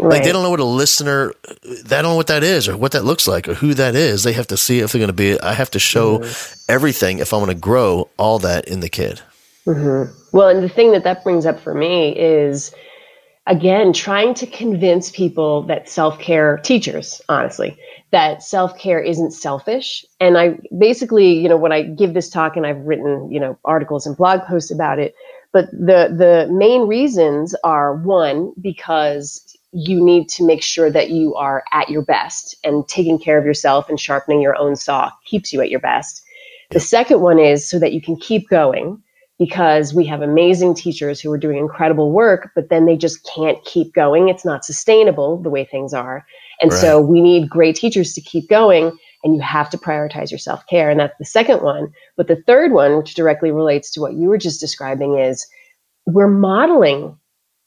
Right. Like they don't know what a listener, they don't know what that is or what that looks like or who that is. They have to see if they're going to be. I have to show mm-hmm. everything if I want to grow all that in the kid. Mm-hmm. Well, and the thing that that brings up for me is, again, trying to convince people that self care, teachers, honestly, that self care isn't selfish. And I basically, you know, when I give this talk and I've written, you know, articles and blog posts about it, but the the main reasons are one because you need to make sure that you are at your best and taking care of yourself and sharpening your own saw keeps you at your best. The second one is so that you can keep going because we have amazing teachers who are doing incredible work, but then they just can't keep going. It's not sustainable the way things are. And right. so we need great teachers to keep going and you have to prioritize your self care. And that's the second one. But the third one, which directly relates to what you were just describing, is we're modeling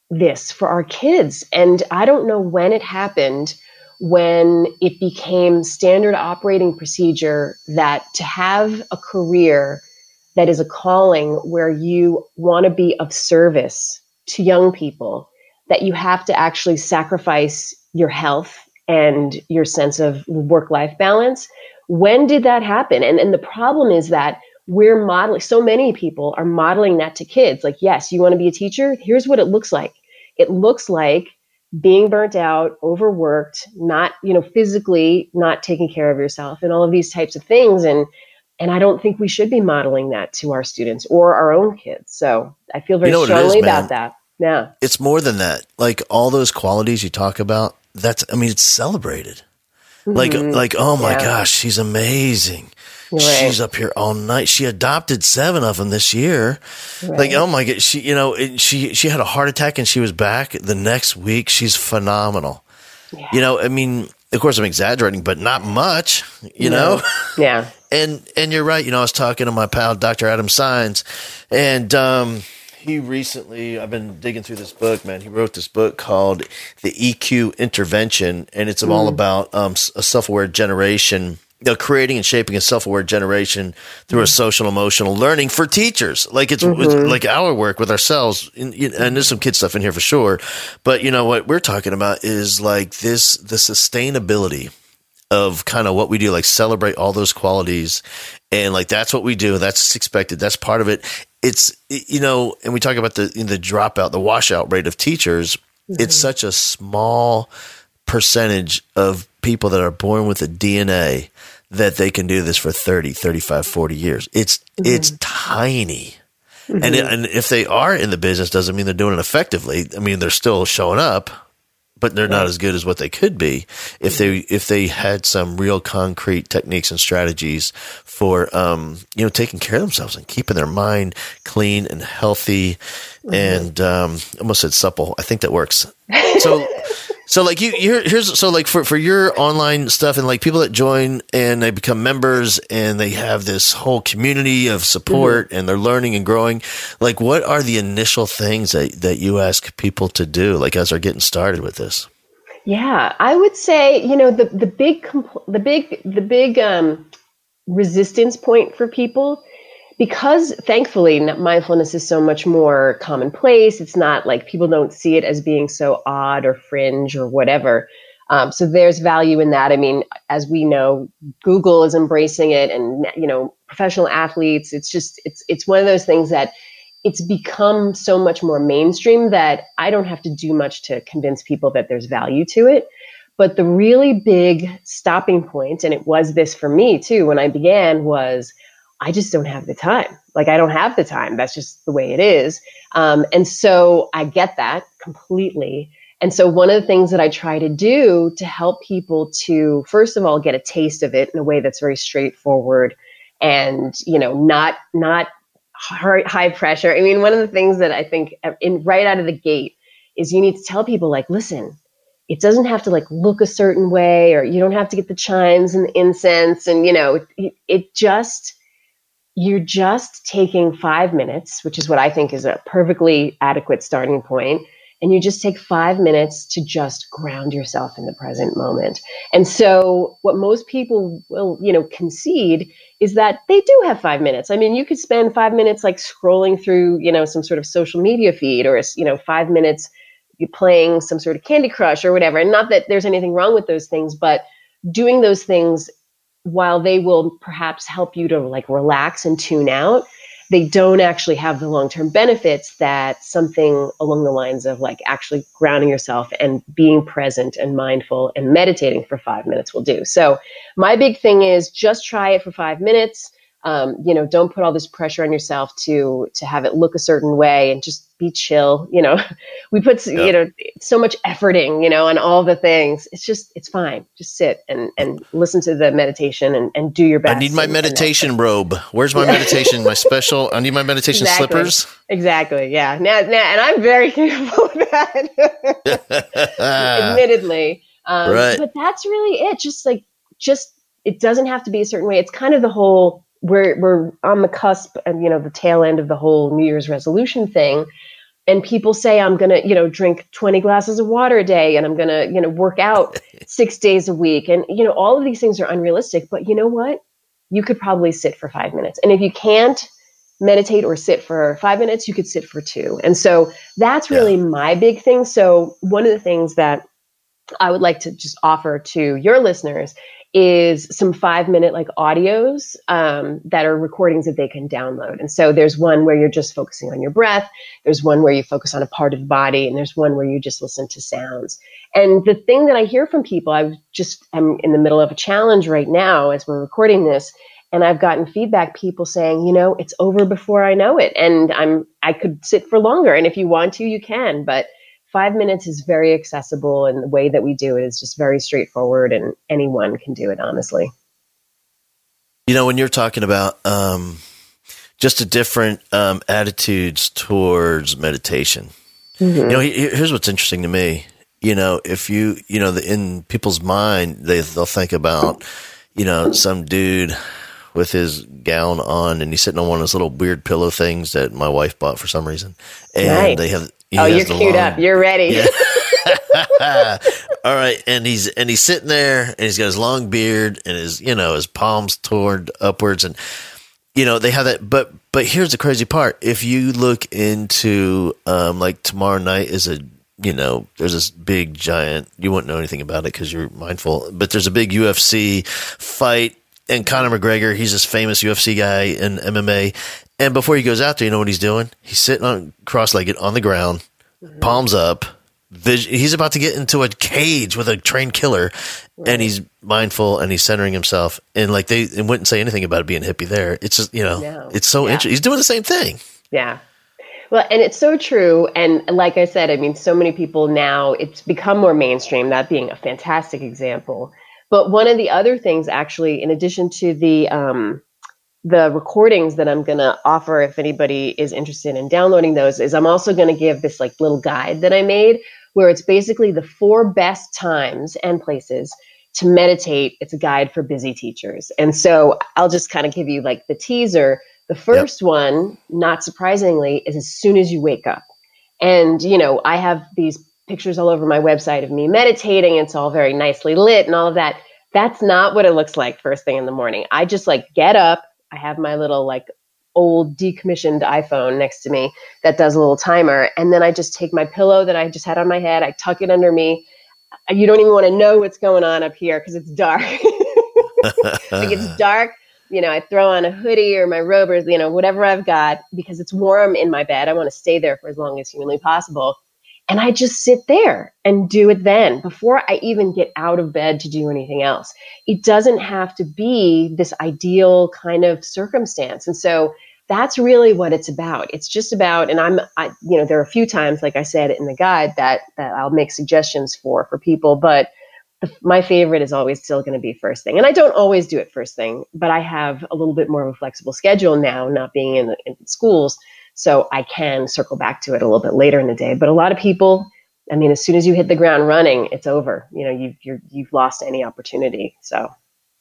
this for our kids. And I don't know when it happened when it became standard operating procedure that to have a career that is a calling where you want to be of service to young people, that you have to actually sacrifice your health and your sense of work life balance. When did that happen? And, and the problem is that we're modeling, so many people are modeling that to kids. Like, yes, you want to be a teacher? Here's what it looks like. It looks like being burnt out, overworked, not, you know, physically not taking care of yourself and all of these types of things. And and I don't think we should be modeling that to our students or our own kids. So I feel very you know strongly is, about that. Yeah. It's more than that. Like all those qualities you talk about, that's I mean, it's celebrated. Mm-hmm. Like like, oh my yeah. gosh, she's amazing. Right. She's up here all night. She adopted seven of them this year. Right. Like, oh my god, she you know she she had a heart attack and she was back the next week. She's phenomenal. Yeah. You know, I mean, of course, I'm exaggerating, but not much. You no. know, yeah. and and you're right. You know, I was talking to my pal Dr. Adam Saenz, and um, he recently I've been digging through this book, man. He wrote this book called The EQ Intervention, and it's mm. all about um, a self-aware generation you know, creating and shaping a self-aware generation through a mm-hmm. social emotional learning for teachers. Like it's, mm-hmm. like our work with ourselves, and, and, there's some kid stuff in here for sure. But you know what we're talking about is like this the sustainability of kind of what we do, like celebrate all those qualities, and like that's what we do. That's expected. That's part of it. It's you know, and we talk about the the dropout, the washout rate of teachers. Mm-hmm. It's such a small percentage of people that are born with a DNA that they can do this for 30, 35, 40 years. It's mm-hmm. it's tiny. Mm-hmm. And, it, and if they are in the business doesn't mean they're doing it effectively. I mean, they're still showing up, but they're not as good as what they could be if they if they had some real concrete techniques and strategies for um, you know taking care of themselves and keeping their mind clean and healthy mm-hmm. and um, almost said supple. I think that works. So so like you here's so like for for your online stuff and like people that join and they become members and they have this whole community of support mm-hmm. and they're learning and growing. Like what are the initial things that that you ask people to do like as they're getting started with this? Yeah, I would say, you know, the the big the big the big um resistance point for people because thankfully mindfulness is so much more commonplace it's not like people don't see it as being so odd or fringe or whatever um, so there's value in that. I mean as we know google is embracing it and you know professional athletes it's just it's it's one of those things that it's become so much more mainstream that i don't have to do much to convince people that there's value to it. But the really big stopping point and it was this for me too when i began was I just don't have the time. Like I don't have the time. That's just the way it is. Um, and so I get that completely. And so one of the things that I try to do to help people to first of all get a taste of it in a way that's very straightforward and you know not not high pressure. I mean, one of the things that I think in right out of the gate is you need to tell people like, listen, it doesn't have to like look a certain way or you don't have to get the chimes and the incense and you know it, it just you're just taking five minutes, which is what I think is a perfectly adequate starting point, and you just take five minutes to just ground yourself in the present moment. And so, what most people will, you know, concede is that they do have five minutes. I mean, you could spend five minutes like scrolling through, you know, some sort of social media feed, or you know, five minutes playing some sort of Candy Crush or whatever. And not that there's anything wrong with those things, but doing those things while they will perhaps help you to like relax and tune out, they don't actually have the long term benefits that something along the lines of like actually grounding yourself and being present and mindful and meditating for five minutes will do. So, my big thing is just try it for five minutes. Um, you know, don't put all this pressure on yourself to to have it look a certain way and just be chill. You know, we put yeah. you know so much efforting, you know, on all the things. It's just it's fine. Just sit and and listen to the meditation and, and do your best. I need my meditation robe. Where's my meditation? my special. I need my meditation exactly. slippers. Exactly. Yeah. Now, now, and I'm very capable of that. Admittedly. Um, right. But that's really it. Just like just it doesn't have to be a certain way. It's kind of the whole we're we're on the cusp and you know the tail end of the whole New Year's resolution thing. And people say I'm gonna, you know, drink 20 glasses of water a day and I'm gonna, you know, work out six days a week. And you know, all of these things are unrealistic. But you know what? You could probably sit for five minutes. And if you can't meditate or sit for five minutes, you could sit for two. And so that's really yeah. my big thing. So one of the things that I would like to just offer to your listeners is some five minute like audios um, that are recordings that they can download. And so there's one where you're just focusing on your breath. There's one where you focus on a part of the body, and there's one where you just listen to sounds. And the thing that I hear from people, I just am in the middle of a challenge right now as we're recording this, and I've gotten feedback people saying, you know, it's over before I know it, and I'm I could sit for longer, and if you want to, you can, but five minutes is very accessible and the way that we do it is just very straightforward and anyone can do it honestly you know when you're talking about um, just a different um, attitudes towards meditation mm-hmm. you know here's what's interesting to me you know if you you know the, in people's mind they they'll think about you know some dude with his gown on and he's sitting on one of those little weird pillow things that my wife bought for some reason and nice. they have oh, you're queued long, up. You're ready. Yeah. All right, and he's and he's sitting there, and he's got his long beard and his you know his palms toward upwards, and you know they have that. But but here's the crazy part: if you look into um, like tomorrow night is a you know there's this big giant. You won't know anything about it because you're mindful, but there's a big UFC fight. And Conor McGregor, he's this famous UFC guy in MMA, and before he goes out there, you know what he's doing? He's sitting on cross-legged on the ground, mm-hmm. palms up. He's about to get into a cage with a trained killer, right. and he's mindful and he's centering himself. And like they, they wouldn't say anything about it being hippie there. It's just you know, no. it's so yeah. interesting. He's doing the same thing. Yeah. Well, and it's so true. And like I said, I mean, so many people now, it's become more mainstream, that being a fantastic example. But one of the other things, actually, in addition to the um, the recordings that I'm going to offer if anybody is interested in downloading those is I'm also going to give this like little guide that I made where it's basically the four best times and places to meditate. It's a guide for busy teachers. And so I'll just kind of give you like the teaser. The first yep. one, not surprisingly, is as soon as you wake up. And, you know, I have these pictures all over my website of me meditating. It's all very nicely lit and all of that. That's not what it looks like first thing in the morning. I just like get up, I have my little like old decommissioned iPhone next to me that does a little timer. And then I just take my pillow that I just had on my head, I tuck it under me. You don't even want to know what's going on up here because it's dark. like it's dark. You know, I throw on a hoodie or my robe or, you know, whatever I've got because it's warm in my bed. I want to stay there for as long as humanly possible. And I just sit there and do it then before I even get out of bed to do anything else. It doesn't have to be this ideal kind of circumstance. And so that's really what it's about. It's just about, and I'm, I, you know, there are a few times, like I said in the guide, that that I'll make suggestions for for people, but the, my favorite is always still going to be first thing. And I don't always do it first thing, but I have a little bit more of a flexible schedule now, not being in, the, in schools. So I can circle back to it a little bit later in the day. But a lot of people, I mean, as soon as you hit the ground running, it's over. You know, you've you have lost any opportunity. So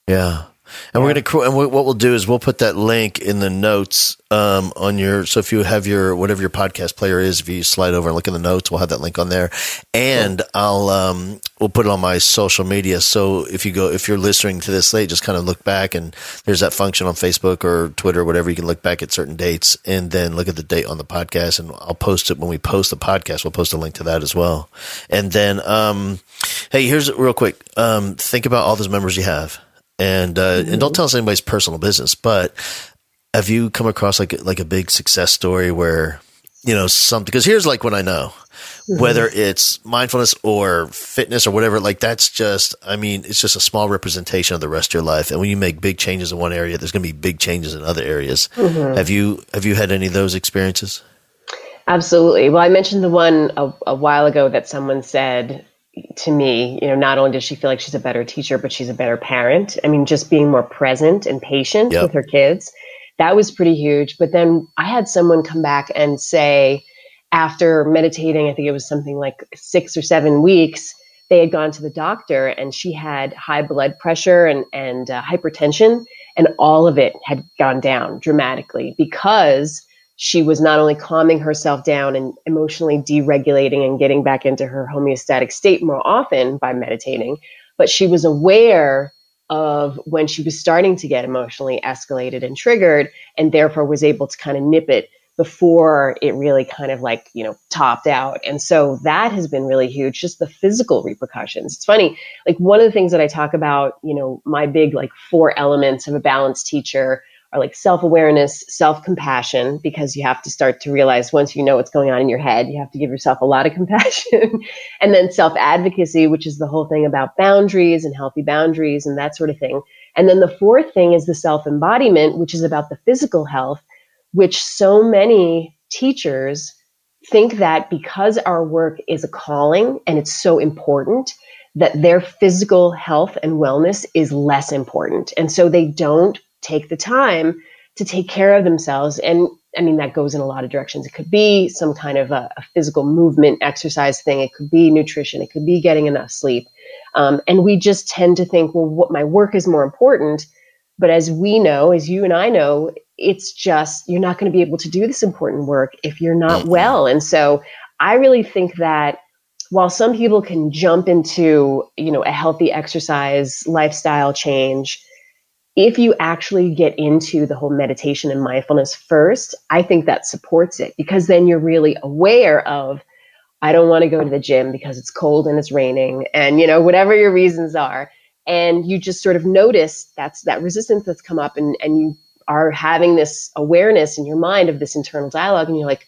yeah, and yeah. we're gonna and what we'll do is we'll put that link in the notes um, on your. So if you have your whatever your podcast player is, if you slide over and look in the notes, we'll have that link on there, and cool. I'll um, we'll put it on my social media. So if you go if you're listening to this late, just kind of look back and there's that function on Facebook or Twitter, or whatever. You can look back at certain dates and then look at the date on the podcast, and I'll post it when we post the podcast. We'll post a link to that as well, and then um, hey, here's real quick. Um, think about all those members you have and uh, mm-hmm. and don't tell us anybody's personal business, but have you come across like like a big success story where you know, something, because here's like what I know. Mm-hmm. Whether it's mindfulness or fitness or whatever, like that's just, I mean, it's just a small representation of the rest of your life. And when you make big changes in one area, there's going to be big changes in other areas. Mm-hmm. Have you, have you had any of those experiences? Absolutely. Well, I mentioned the one a, a while ago that someone said to me, you know, not only does she feel like she's a better teacher, but she's a better parent. I mean, just being more present and patient yep. with her kids. That was pretty huge. But then I had someone come back and say, after meditating, I think it was something like six or seven weeks, they had gone to the doctor and she had high blood pressure and, and uh, hypertension, and all of it had gone down dramatically because she was not only calming herself down and emotionally deregulating and getting back into her homeostatic state more often by meditating, but she was aware of when she was starting to get emotionally escalated and triggered, and therefore was able to kind of nip it before it really kind of like, you know, topped out. And so that has been really huge, just the physical repercussions. It's funny, like one of the things that I talk about, you know, my big like four elements of a balanced teacher are like self awareness, self compassion, because you have to start to realize once you know what's going on in your head, you have to give yourself a lot of compassion. and then self advocacy, which is the whole thing about boundaries and healthy boundaries and that sort of thing. And then the fourth thing is the self embodiment, which is about the physical health, which so many teachers think that because our work is a calling and it's so important, that their physical health and wellness is less important. And so they don't take the time to take care of themselves. And I mean, that goes in a lot of directions. It could be some kind of a, a physical movement exercise thing. It could be nutrition. It could be getting enough sleep. Um, and we just tend to think, well, what my work is more important. But as we know, as you and I know, it's just you're not going to be able to do this important work if you're not mm-hmm. well. And so I really think that while some people can jump into, you know, a healthy exercise lifestyle change, if you actually get into the whole meditation and mindfulness first, I think that supports it because then you're really aware of, I don't want to go to the gym because it's cold and it's raining and, you know, whatever your reasons are. And you just sort of notice that's that resistance that's come up and, and you are having this awareness in your mind of this internal dialogue and you're like,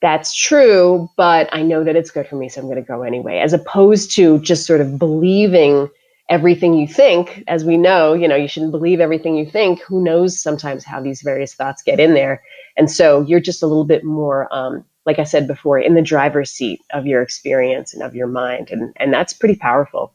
that's true, but I know that it's good for me, so I'm going to go anyway, as opposed to just sort of believing everything you think, as we know, you know, you shouldn't believe everything you think. Who knows sometimes how these various thoughts get in there. And so you're just a little bit more, um, like I said before, in the driver's seat of your experience and of your mind. And, and that's pretty powerful.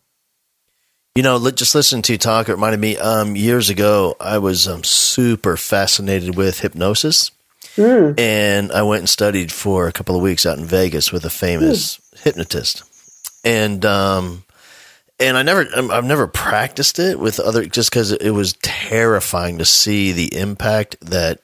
You know, just listen to you talk. It reminded me um, years ago, I was um, super fascinated with hypnosis. Mm. And I went and studied for a couple of weeks out in Vegas with a famous mm. hypnotist. And um, and I never, I've never practiced it with other, just because it was terrifying to see the impact that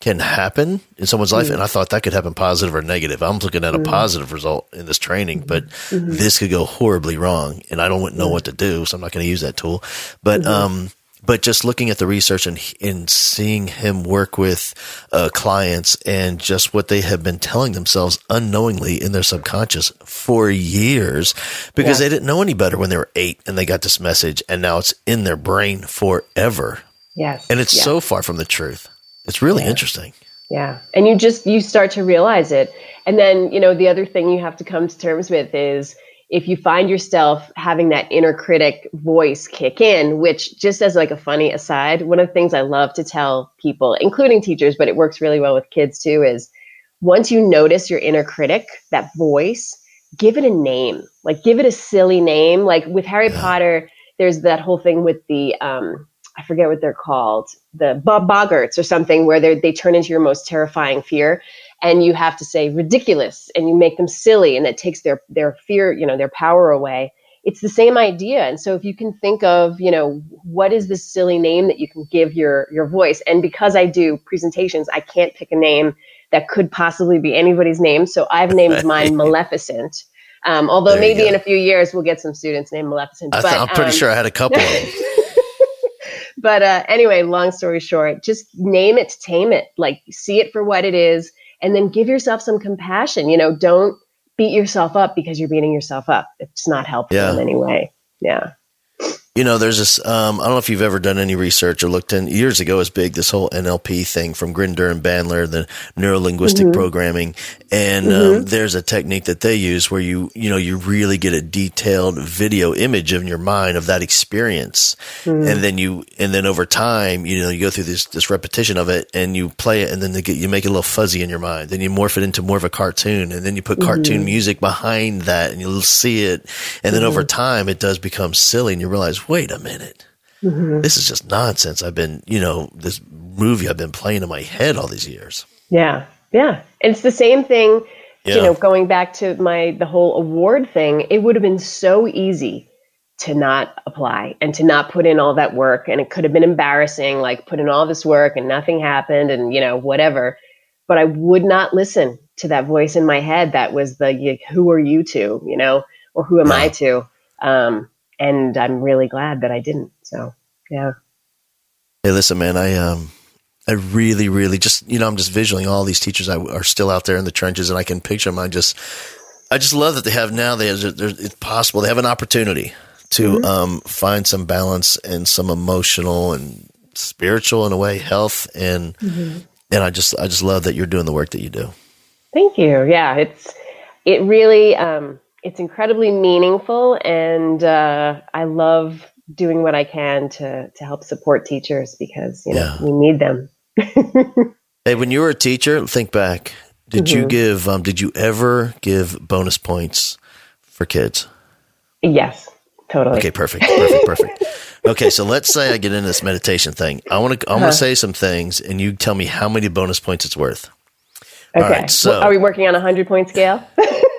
can happen in someone's life. Mm. And I thought that could happen positive or negative. I'm looking at a mm. positive result in this training, but mm-hmm. this could go horribly wrong. And I don't know what to do. So I'm not going to use that tool. But, mm-hmm. um, but just looking at the research and, and seeing him work with uh, clients and just what they have been telling themselves unknowingly in their subconscious for years because yeah. they didn't know any better when they were eight and they got this message and now it's in their brain forever. Yes. And it's so far from the truth. It's really yeah. interesting. Yeah. And you just, you start to realize it. And then, you know, the other thing you have to come to terms with is, if you find yourself having that inner critic voice kick in, which just as like a funny aside, one of the things I love to tell people, including teachers, but it works really well with kids too, is once you notice your inner critic, that voice, give it a name. Like give it a silly name. Like with Harry Potter, there's that whole thing with the um, I forget what they're called, the Bob Boggarts or something, where they they turn into your most terrifying fear and you have to say ridiculous and you make them silly and that takes their their fear you know their power away. It's the same idea. And so if you can think of you know what is this silly name that you can give your your voice? And because i do presentations i can't pick a name that could possibly be anybody's name. So i've named mine maleficent. Um, although maybe in a few years we'll get some students named maleficent I am pretty um, sure i had a couple of them. But uh, anyway long story short just name it tame it. Like see it for what it is and then give yourself some compassion. You know, don't beat yourself up because you're beating yourself up. It's not helpful yeah. in any way. Yeah. You know, there's this. Um, I don't know if you've ever done any research or looked in. Years ago, was big. This whole NLP thing from Grinder and Bandler, the neuro linguistic Mm-hmm. programming, and um, there's a technique that they use where you, you know, you really get a detailed video image in your mind of that experience, Mm-hmm. and then you, and then over time, you know, you go through this this repetition of it, and you play it, and then they get, you make it a little fuzzy in your mind. Then you morph it into more of a cartoon, and then you put cartoon music behind that, and you'll see it, and then over time, it does become silly, and you realize, wait a minute this is just nonsense. I've been, you know, this movie I've been playing in my head all these years. Yeah, yeah. It's the same thing. Yeah. You know, going back to my the whole award thing, it would have been so easy to not apply and to not put in all that work, and it could have been embarrassing, like put in all this work and nothing happened, and you know whatever. But I would not listen to that voice in my head that was the "Who are you to?" You know, or "Who am I to?" Um, and I'm really glad that I didn't. So, yeah. Hey, listen, man, I um, I really, really just, you know, I'm just visualing all these teachers I, are still out there in the trenches, and I can picture them. I just, I just love that they have now. They it's possible they have an opportunity to um, find some balance and some emotional and spiritual in a way health and and I just I just love that you're doing the work that you do. Thank you. Yeah, it's it really um, it's incredibly meaningful, and uh, I love doing what I can to to help support teachers because you know Yeah. we need them. Hey, when you were a teacher, think back. Did Mm-hmm. you give? Um, did you ever give bonus points for kids? Yes, totally. Okay, perfect, perfect, perfect. Okay, so let's say I get into this meditation thing. I want to. I want to say some things, and you tell me how many bonus points it's worth. Okay. right, so- are we working on a hundred point scale?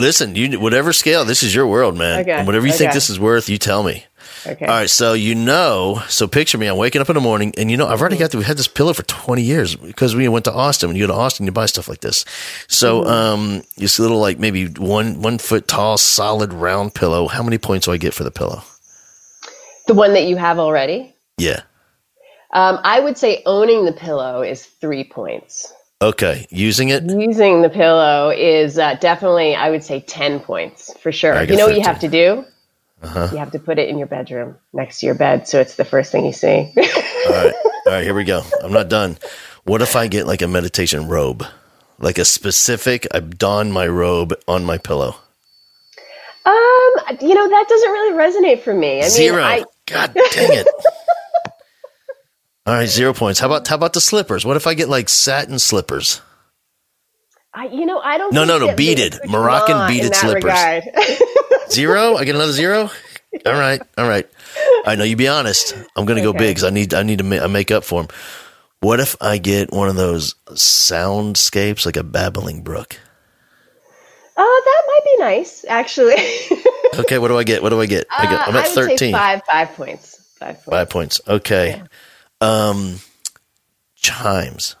Listen, you whatever scale. This is your world, man. Okay, And whatever you think this is worth, you tell me. okay. All right, so you know, so picture me. I'm waking up in the morning, and you know, I've already got. The, we had this pillow for 20 years because we went to Austin. When you go to Austin, you buy stuff like this. So, um, this little like maybe one one foot tall, solid, round pillow. How many points do I get for the pillow? The one that you have already. Yeah. Um, I would say owning the pillow is three points. Okay. Using it. Using the pillow is uh, definitely, I would say, 10 points for sure. You know what you have to do? Uh-huh. You have to put it in your bedroom next to your bed so it's the first thing you see. All right. All right. Here we go. I'm not done. What if I get like a meditation robe, like a specific? I don my robe on my pillow. um, you know, that doesn't really resonate for me. I mean, Zero. I, God dang it. All right, zero points. How about how about the slippers? What if I get like satin slippers? I you know, I don't No, no, no, beaded. Moroccan beaded slippers. Zero? I get another zero? All right, all right. I know you be honest. I'm going to go big because I need I need to ma- make up for them. What if I get one of those soundscapes like a babbling brook? Oh, that might be nice, actually. Okay, what do I get? What do I get? I got, I'm Uh, at I would say 13. five, five points. Five points. Five points. Okay. Um, chimes.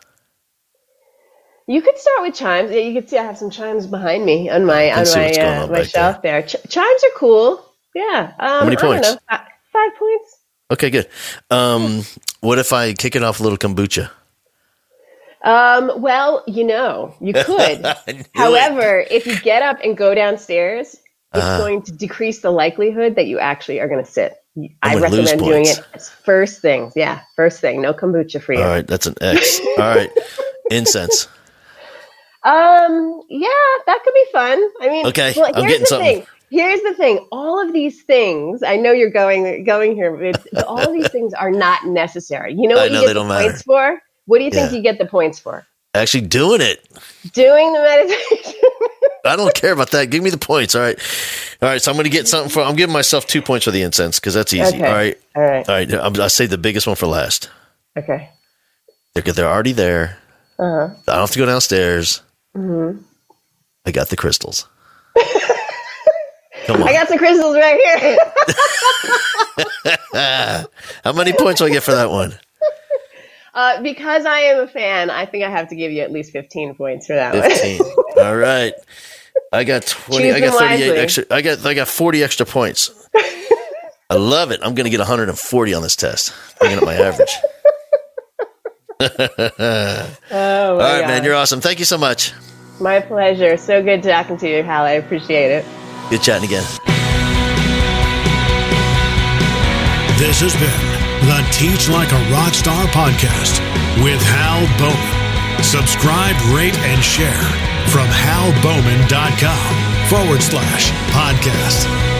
You could start with chimes. Yeah, you could see I have some chimes behind me on my on my uh, on my shelf there. Ch- chimes are cool. Yeah. Um, many I don't points? know, fi- five points. Okay, good. Um, what if I kick it off a little kombucha? Um, well, you know, you could. Knew it. However, if you get up and go downstairs, it's Uh-huh. going to decrease the likelihood that you actually are going to sit. I recommend doing it first thing. Yeah, first thing. No kombucha for you. All right, that's an X. All right, incense. Um, yeah, that could be fun. I mean, Okay, well, I'm here's getting the something. thing. Here's the thing. All of these things, I know you're going going here. But it's, all of these things are not necessary. You know what I know you they get don't the matter. points for? What do you think Yeah. you get the points for? Actually, doing it. Doing the meditation. I don't care about that. Give me the points. All right. All right. So I'm going to get something for. I'm giving myself two points for the incense because that's easy. Okay. All right. all right. All right. I'm, I say the biggest one for last. Okay. They're they're already there. Uh huh. I don't have to go downstairs. Mm-hmm. I got the crystals. Come on. I got some crystals right here. How many points do I get for that one? Uh, because I am a fan, I think I have to give you at least 15 points for that one. 15. All right. I got 20. Choose I got 38 wisely. extra. I got I got 40 extra points. I love it. I'm going to get 140 on this test. Bringing up my average. Oh, my All right, man. You're awesome. Thank you so much. My pleasure. So good talking to you, Hal. I appreciate it. Good chatting again. This has been the Teach Like a Rockstar podcast with Hal Bowman. Subscribe, rate, and share from halbowman.com forward slash podcast.